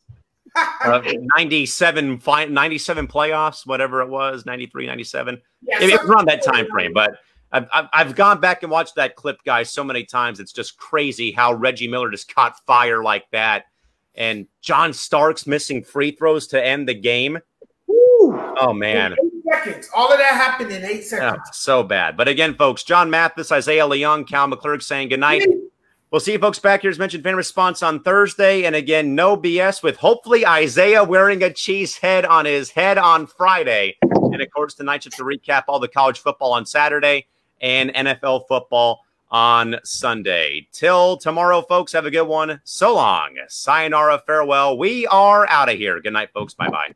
uh, 97, 97 playoffs, whatever it was, 93, 97. Yeah, it, around that time frame, but I've, I've, I've gone back and watched that clip, guys, so many times. It's just crazy how Reggie Miller just caught fire like that and John Starks missing free throws to end the game. Oh man. seconds. All of that happened in eight ah, seconds. so bad. But again, folks, John Mathis, Isaiah Leung, Cal McClurg saying goodnight. We'll see you folks back here as mentioned fan response on Thursday. And again, no BS with hopefully Isaiah wearing a cheese head on his head on Friday. And of course, tonight just to recap all the college football on Saturday and NFL football on Sunday. Till tomorrow, folks, have a good one. So long. Sayonara, farewell. We are out of here. Good night, folks. Bye bye.